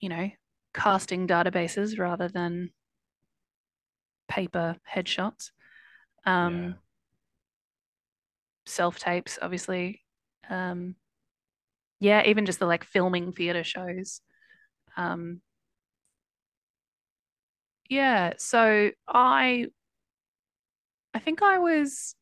you know, casting databases rather than paper headshots. Um, Yeah. self tapes, obviously. Um, yeah, even just the like filming theatre shows. Um, yeah, so I I think I was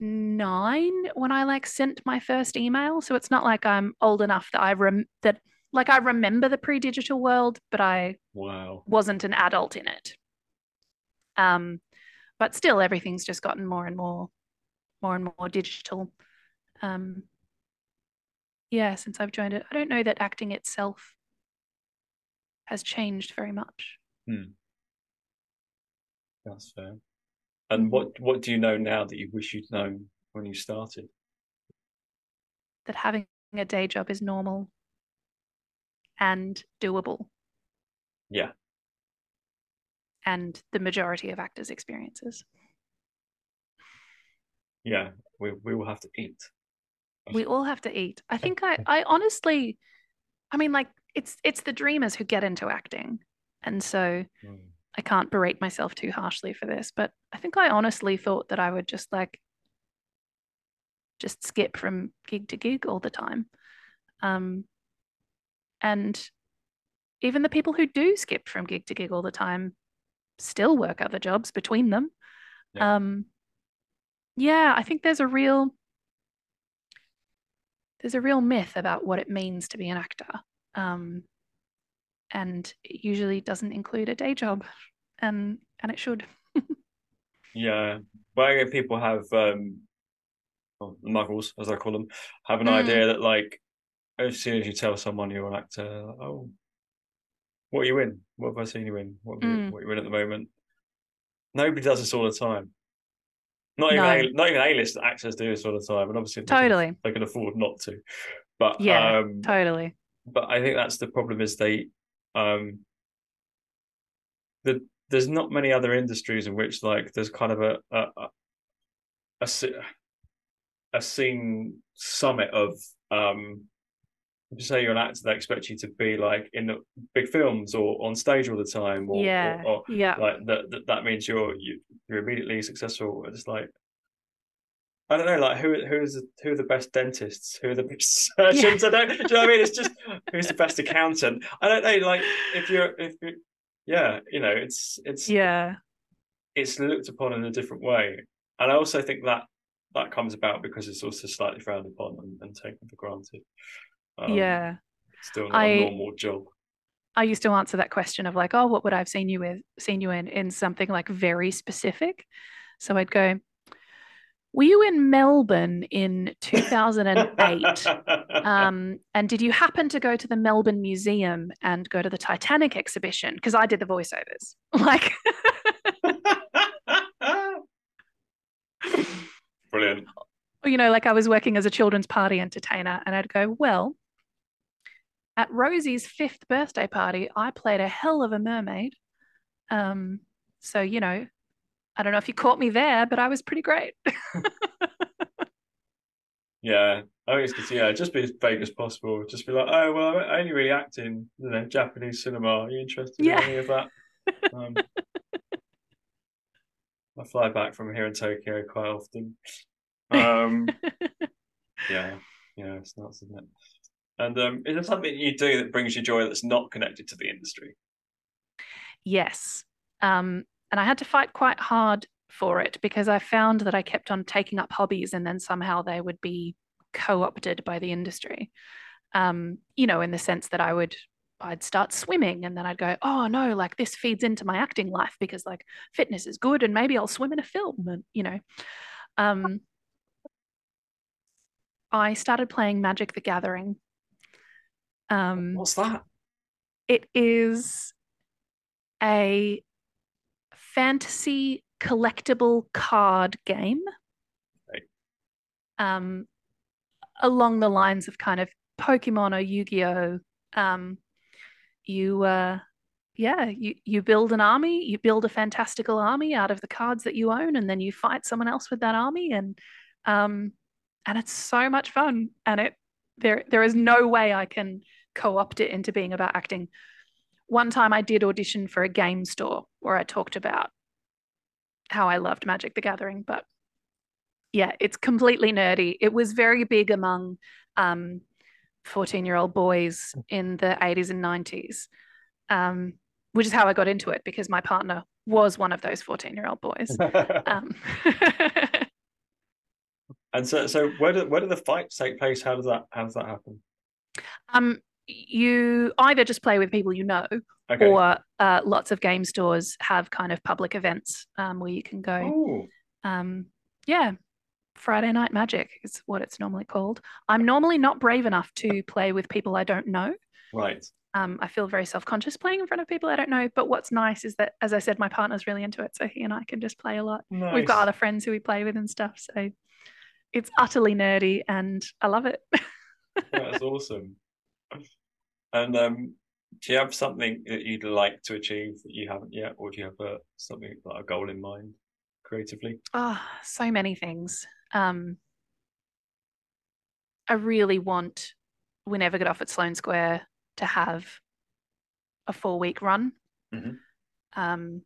nine when I like sent my first email. So it's not like I'm old enough that I rem that like I remember the pre-digital world, but I Wow. wasn't an adult in it. Um, but still, everything's just gotten more and more, more and more digital. Um, yeah, since I've joined it, I don't know that acting itself has changed very much. That's fair. And Mhm. what what do you know now that you wish you'd known when you started? That having a day job is normal and doable, Yeah. And the majority of actors' experiences. Yeah. We we will have to eat. We all have to eat. I think I, *laughs* I honestly, I mean, like it's it's the dreamers who get into acting, and so Mm. I can't berate myself too harshly for this, but I think I honestly thought that I would just like just skip from gig to gig all the time. Um, and even the people who do skip from gig to gig all the time still work other jobs between them. Yeah. Um, yeah, I think there's a real there's a real myth about what it means to be an actor. Um, and it usually doesn't include a day job, and and it should. *laughs* Yeah. But I people have um well, muggles, as I call them, have an Mm. idea that like as soon as you tell someone you're an actor, oh what are you in? What have I seen you in? What, are you- Mm. what are you in at the moment? Nobody does this all the time. Not even No. A, not even A-list actors do this all the time, and obviously they can- Totally. they can afford not to. But Yeah, um, Totally. but I think that's the problem is they um the there's not many other industries in which like there's kind of a a a, a, a scene summit of um you say you're an actor they expect you to be like in the big films or on stage all the time or, yeah. or, or yeah. like that, that that means you're you, you're immediately successful it's like I don't know, like who who's the, who are the best dentists? Who are the best *laughs* surgeons? I don't. Do you know what I mean? It's just *laughs* who's the best accountant? I don't know. Like if you're if you, yeah, you know, it's it's Yeah. it's looked upon in a different way, and I also think that that comes about because it's also slightly frowned upon and, and taken for granted. Um, yeah. still not I- a normal job. I used to answer that question of like, oh, what would I have seen you with seen you in in something like very specific. So I'd go, Were you in Melbourne in 2008? Um, and did you happen to go to the Melbourne Museum and go to the Titanic exhibition? Because I did the voiceovers. *laughs* Like, Brilliant. you know, like I was working as a children's party entertainer, and I'd go, Well, at Rosie's fifth birthday party, I played a hell of a mermaid. Um, so, you know, I don't know if you caught me there, but I was pretty great. *laughs* Yeah, I think it's good. to- Yeah, just be as vague as possible. Just be like, oh well, I only really act in you know Japanese cinema. Are you interested Yeah. in any of that? Um, *laughs* I fly back from here in Tokyo quite often. Um, *laughs* yeah, yeah, it's nuts, isn't it? And um, is there something you do that brings you joy that's not connected to the industry? Yes. Um, and I had to fight quite hard for it because I found that I kept on taking up hobbies and then somehow they would be co-opted by the industry. Um, you know, in the sense that I would I'd start swimming and then I'd go, oh no, like this feeds into my acting life because like fitness is good and maybe I'll swim in a film and you know. Um, I started playing Magic the Gathering. Um, What's that? it is a fantasy collectible card game. Right. Um, along the lines of kind of Pokemon or Yu-Gi-Oh. Um, you uh yeah, you you build an army, you build a fantastical army out of the cards that you own, and then you fight someone else with that army, and um, and it's so much fun. And it there there is no way I can co-opt it into being about acting. One time I did audition for a game store where I talked about how I loved Magic the Gathering, but yeah, it's completely nerdy. It was very big among um 14 year old boys in the 80s and 90s, um, which is how I got into it because my partner was one of those 14 year old boys. *laughs* Um, and so, so where do where do the fights take place? How does that how does that happen? um, you either just play with people you know, Okay. or uh, lots of game stores have kind of public events um, where you can go. oh, Um, yeah, Friday Night Magic is what it's normally called. I'm normally not brave enough to play with people I don't know. right. Um, I feel very self conscious playing in front of people I don't know. But what's nice is that, as I said, my partner's really into it. So he and I can just play a lot. Nice. We've got other friends who we play with and stuff. So it's utterly nerdy and I love it. *laughs* That's awesome. And um, do you have something that you'd like to achieve that you haven't yet, or do you have a something like a goal in mind creatively? Oh, so many things. Um, I really want, we never get off at Sloane Square, to have a four week run. Mhm. Um,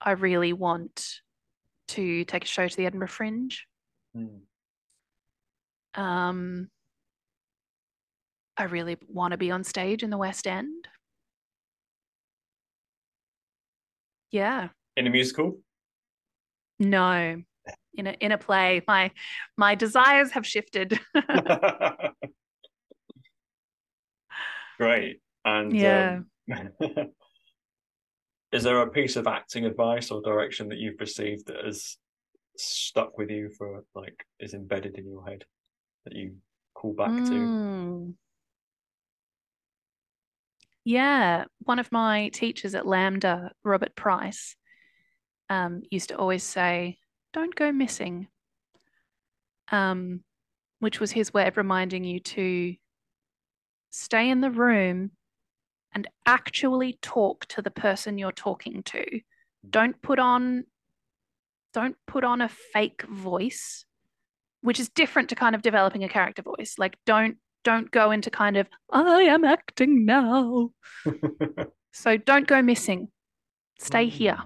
I really want to take a show to the Edinburgh Fringe. Um, I really want to be on stage in the West End. Yeah. In a musical? No. In a in a play. My my desires have shifted. *laughs* Great. And Yeah. um, *laughs* is there a piece of acting advice or direction that you've received that has stuck with you for like is embedded in your head that you call back to? Yeah, one of my teachers at LAMDA, Robert Price, um, used to always say, "Don't go missing," um, which was his way of reminding you to stay in the room and actually talk to the person you're talking to. Don't put on, don't put on a fake voice, which is different to kind of developing a character voice. Like, don't don't go into kind of I am acting now. *laughs* So don't go missing. Stay here.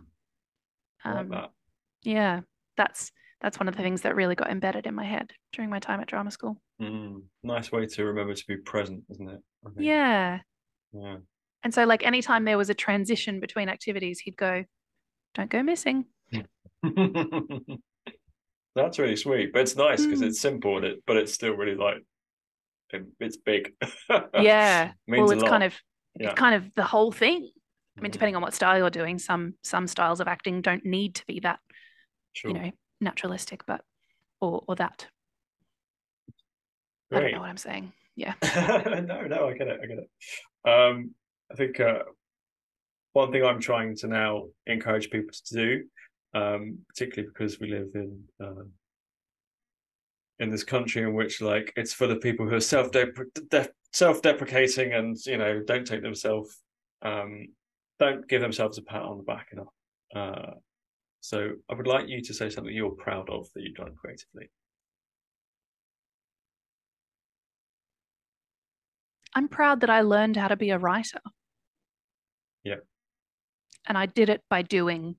I like Um, that. yeah, that's that's one of the things that really got embedded in my head during my time at drama school. Mm, nice way to remember to be present, isn't it? Yeah. Yeah. And so, like, anytime there was a transition between activities, he'd go, Don't go missing. *laughs* That's really sweet, but it's nice because Mm. it's simple, and it, but it's still really like it's big. *laughs* Yeah. Means well, it's kind of Yeah. it's kind of the whole thing. I mean, Mm, depending on what style you're doing, some some styles of acting don't need to be that, sure. you know, naturalistic, but or or that. I don't know what I'm saying. Yeah. *laughs* no, no, I get it. I get it. Um, I think uh, one thing I'm trying to now encourage people to do, um, particularly because we live in uh, in this country in which like it's full of people who are self self deprecating and you know don't take themselves um, don't give themselves a pat on the back enough. Uh, so I would like you to say something you're proud of that you've done creatively. I'm proud that I learned how to be a writer. Yeah. And I did it by doing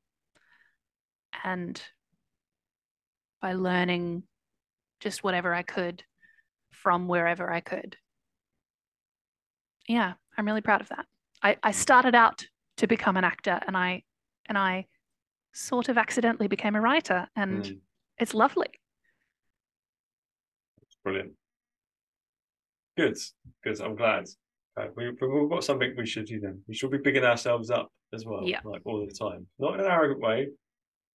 and by learning just whatever I could from wherever I could. Yeah, I'm really proud of that. I, I started out to become an actor and I and I sort of accidentally became a writer and Mm, it's lovely. It's brilliant. Good, good. I'm glad. Uh, we, we've got something we should do then. We should be bigging ourselves up as well, Yeah. like all the time. Not in an arrogant way,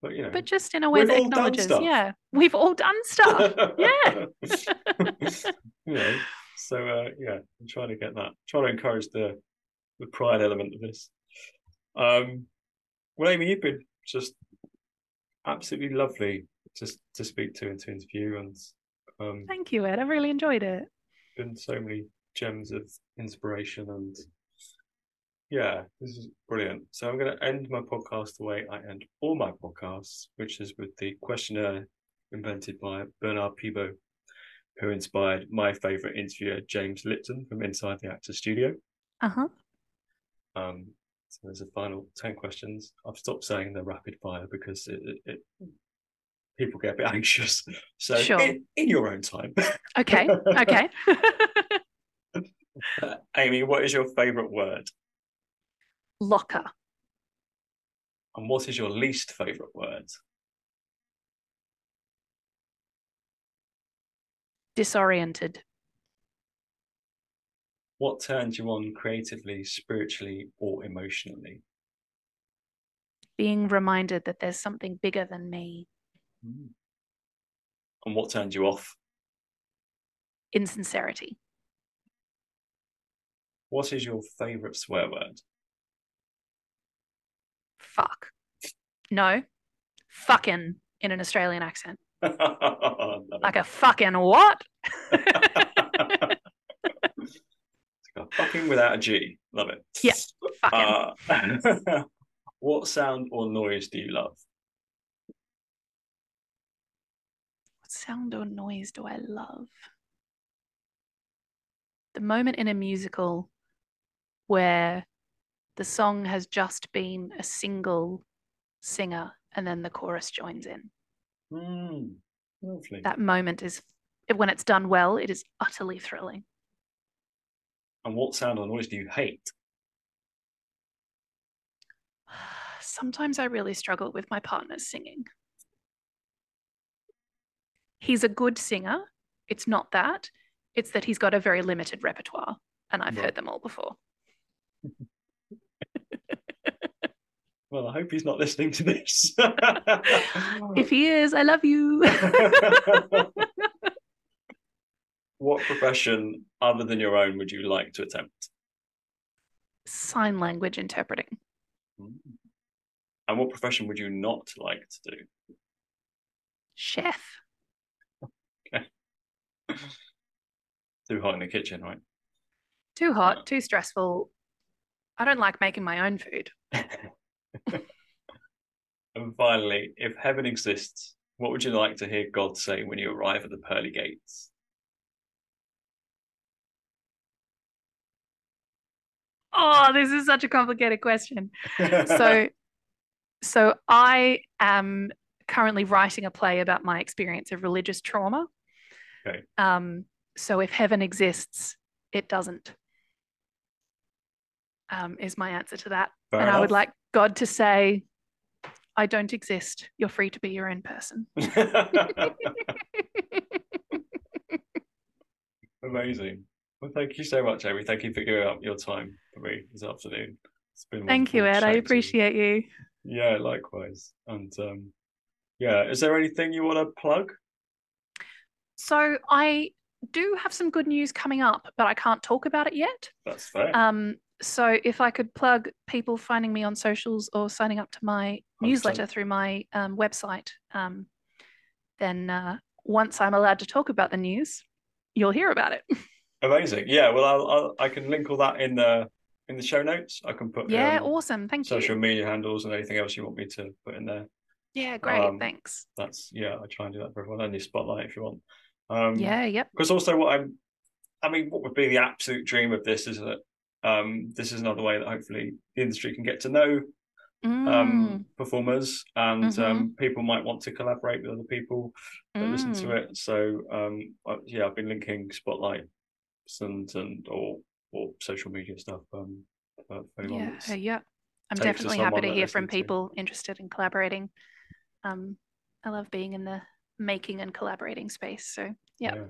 but you know. But just in a way that acknowledges, yeah, we've all done stuff. yeah. *laughs* you know, so uh, yeah, I'm trying to get that, trying to encourage the the pride element of this. Um, well, Amy, you've been just absolutely lovely just to speak to and to interview, and um, Thank you, Ed. I really enjoyed it. been so many gems of inspiration and yeah, this is brilliant. So I'm going to end my podcast the way I end all my podcasts, which is with the questionnaire invented by Bernard Pivot, who inspired my favorite interviewer, James Lipton from Inside the Actor Studio. Uh huh. Um, so there's a final 10 questions. I've stopped saying they're rapid fire because it, it, it people get a bit *laughs* anxious. So Sure. in, in your own time. Okay. Okay. *laughs* Amy, what is your favorite word? Locker. And what is your least favorite word? Disoriented. What turns you on creatively, spiritually, or emotionally? Being reminded that there's something bigger than me. Mm. And what turns you off? Insincerity. What is your favorite swear word? Fuck. No. Fucking in an Australian accent. *laughs* Like a fucking what? *laughs* It's got fucking without a G. Love it. Yeah, fucking. Uh, *laughs* what sound or noise do you love? What sound or noise do I love? The moment in a musical where the song has just been a single singer and then the chorus joins in. Mm, lovely. That moment is, when it's done well, it is utterly thrilling. And what sound or noise do you hate? *sighs* Sometimes I really struggle with my partner's singing. He's a good singer. It's not that. It's that he's got a very limited repertoire, and I've Right. heard them all before. Well, I hope he's not listening to this. *laughs* If he is, I love you. *laughs* what profession other than your own would you like to attempt? Sign language interpreting. Hmm. And what profession would you not like to do? Chef. *laughs* Too hot in the kitchen, right? Too hot, too stressful. I don't like making my own food. *laughs* And finally, if heaven exists, what would you like to hear God say when you arrive at the pearly gates? Oh, this is such a complicated question. *laughs* So, so I am currently writing a play about my experience of religious trauma. Okay. Um, so if heaven exists, it doesn't. Um, is my answer to that. Fair and I would like God to say, I don't exist. You're free to be your own person. *laughs* *laughs* Amazing. Well, thank you so much, Amy. Thank you for giving up your time for me this afternoon. It's been Thank you, Ed. I appreciate you. Yeah, likewise. And um, yeah, is there anything you want to plug? So I do have some good news coming up, but I can't talk about it yet. That's fair. Um, so if I could plug people finding me on socials or signing up to my 100%. newsletter through my um, website, um, then uh, once I'm allowed to talk about the news, you'll hear about it. *laughs* Amazing. Yeah. Well, I'll, I'll I can link all that in the in the show notes. I can put yeah, um, awesome. Thank social you. media handles and anything else you want me to put in there. Yeah, great. um, Thanks. That's yeah. I try and do that for everyone. And your spotlight if you want. Um, Yeah, yep. Because also, what I'm, I mean, what would be the absolute dream of this is that um, this is another way that hopefully the industry can get to know Mm, um, performers and Mhm. um, people might want to collaborate with other people that listen to mm. it. So um, I- yeah, I've been linking Spotlight and and or or social media stuff. Um, for for anyone Yeah, yeah. I'm takes definitely happy to hear from listens to. people interested in collaborating. Um, I love being in the making and collaborating space. So yeah.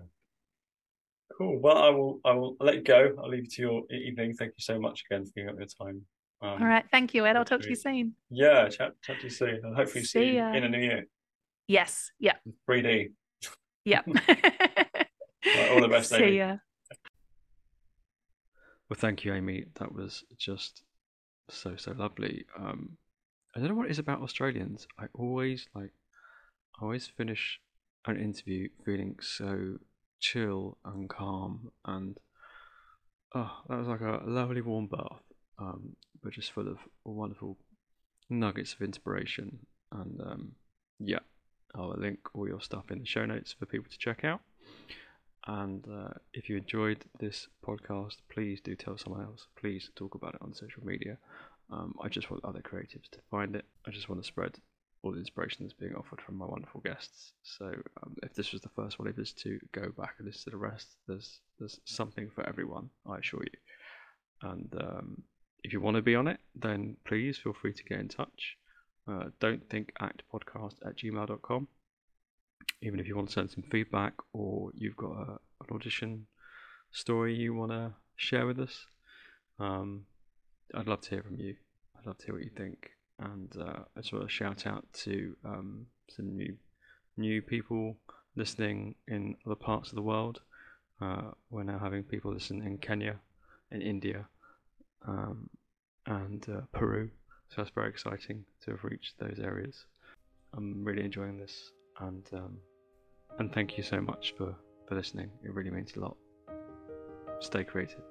Cool. Well, I will. I will let you go. I'll leave you to your evening. Thank you so much again for giving up your time. Um, All right. Thank you, Ed. I'll talk to you soon. Yeah. Chat. Chat to you soon, and hopefully see, See you ya. in a new year. Yes. Yeah. 3D. Yeah. *laughs* all the best, *laughs* Amy. See ya. Well, thank you, Amy. That was just so so lovely. Um, I don't know what it is about Australians. I always like, I always finish an interview feeling so chill and calm, and oh, that was like a lovely warm bath, um, but just full of wonderful nuggets of inspiration. And um, yeah, I'll link all your stuff in the show notes for people to check out. And uh, if you enjoyed this podcast, please do tell someone else. Please talk about it on social media. Um, I just want other creatives to find it. I just want to spread all the inspiration that's being offered from my wonderful guests. So um, if this was the first one of us to go back and listen to the rest, there's there's something for everyone. I assure you. And um, if you want to be on it, then please feel free to get in touch. Uh, don't think act podcast at gmail.com even if you want to send some feedback or you've got a, an audition story you want to share with us, um, I'd love to hear from you. I'd love to hear what you think. And uh, I just want to shout out to um, some new new people listening in other parts of the world. Uh, we're now having people listen in Kenya, in India, um, and uh, Peru. So that's very exciting to have reached those areas. I'm really enjoying this, and um, and thank you so much for for listening. It really means a lot. Stay creative.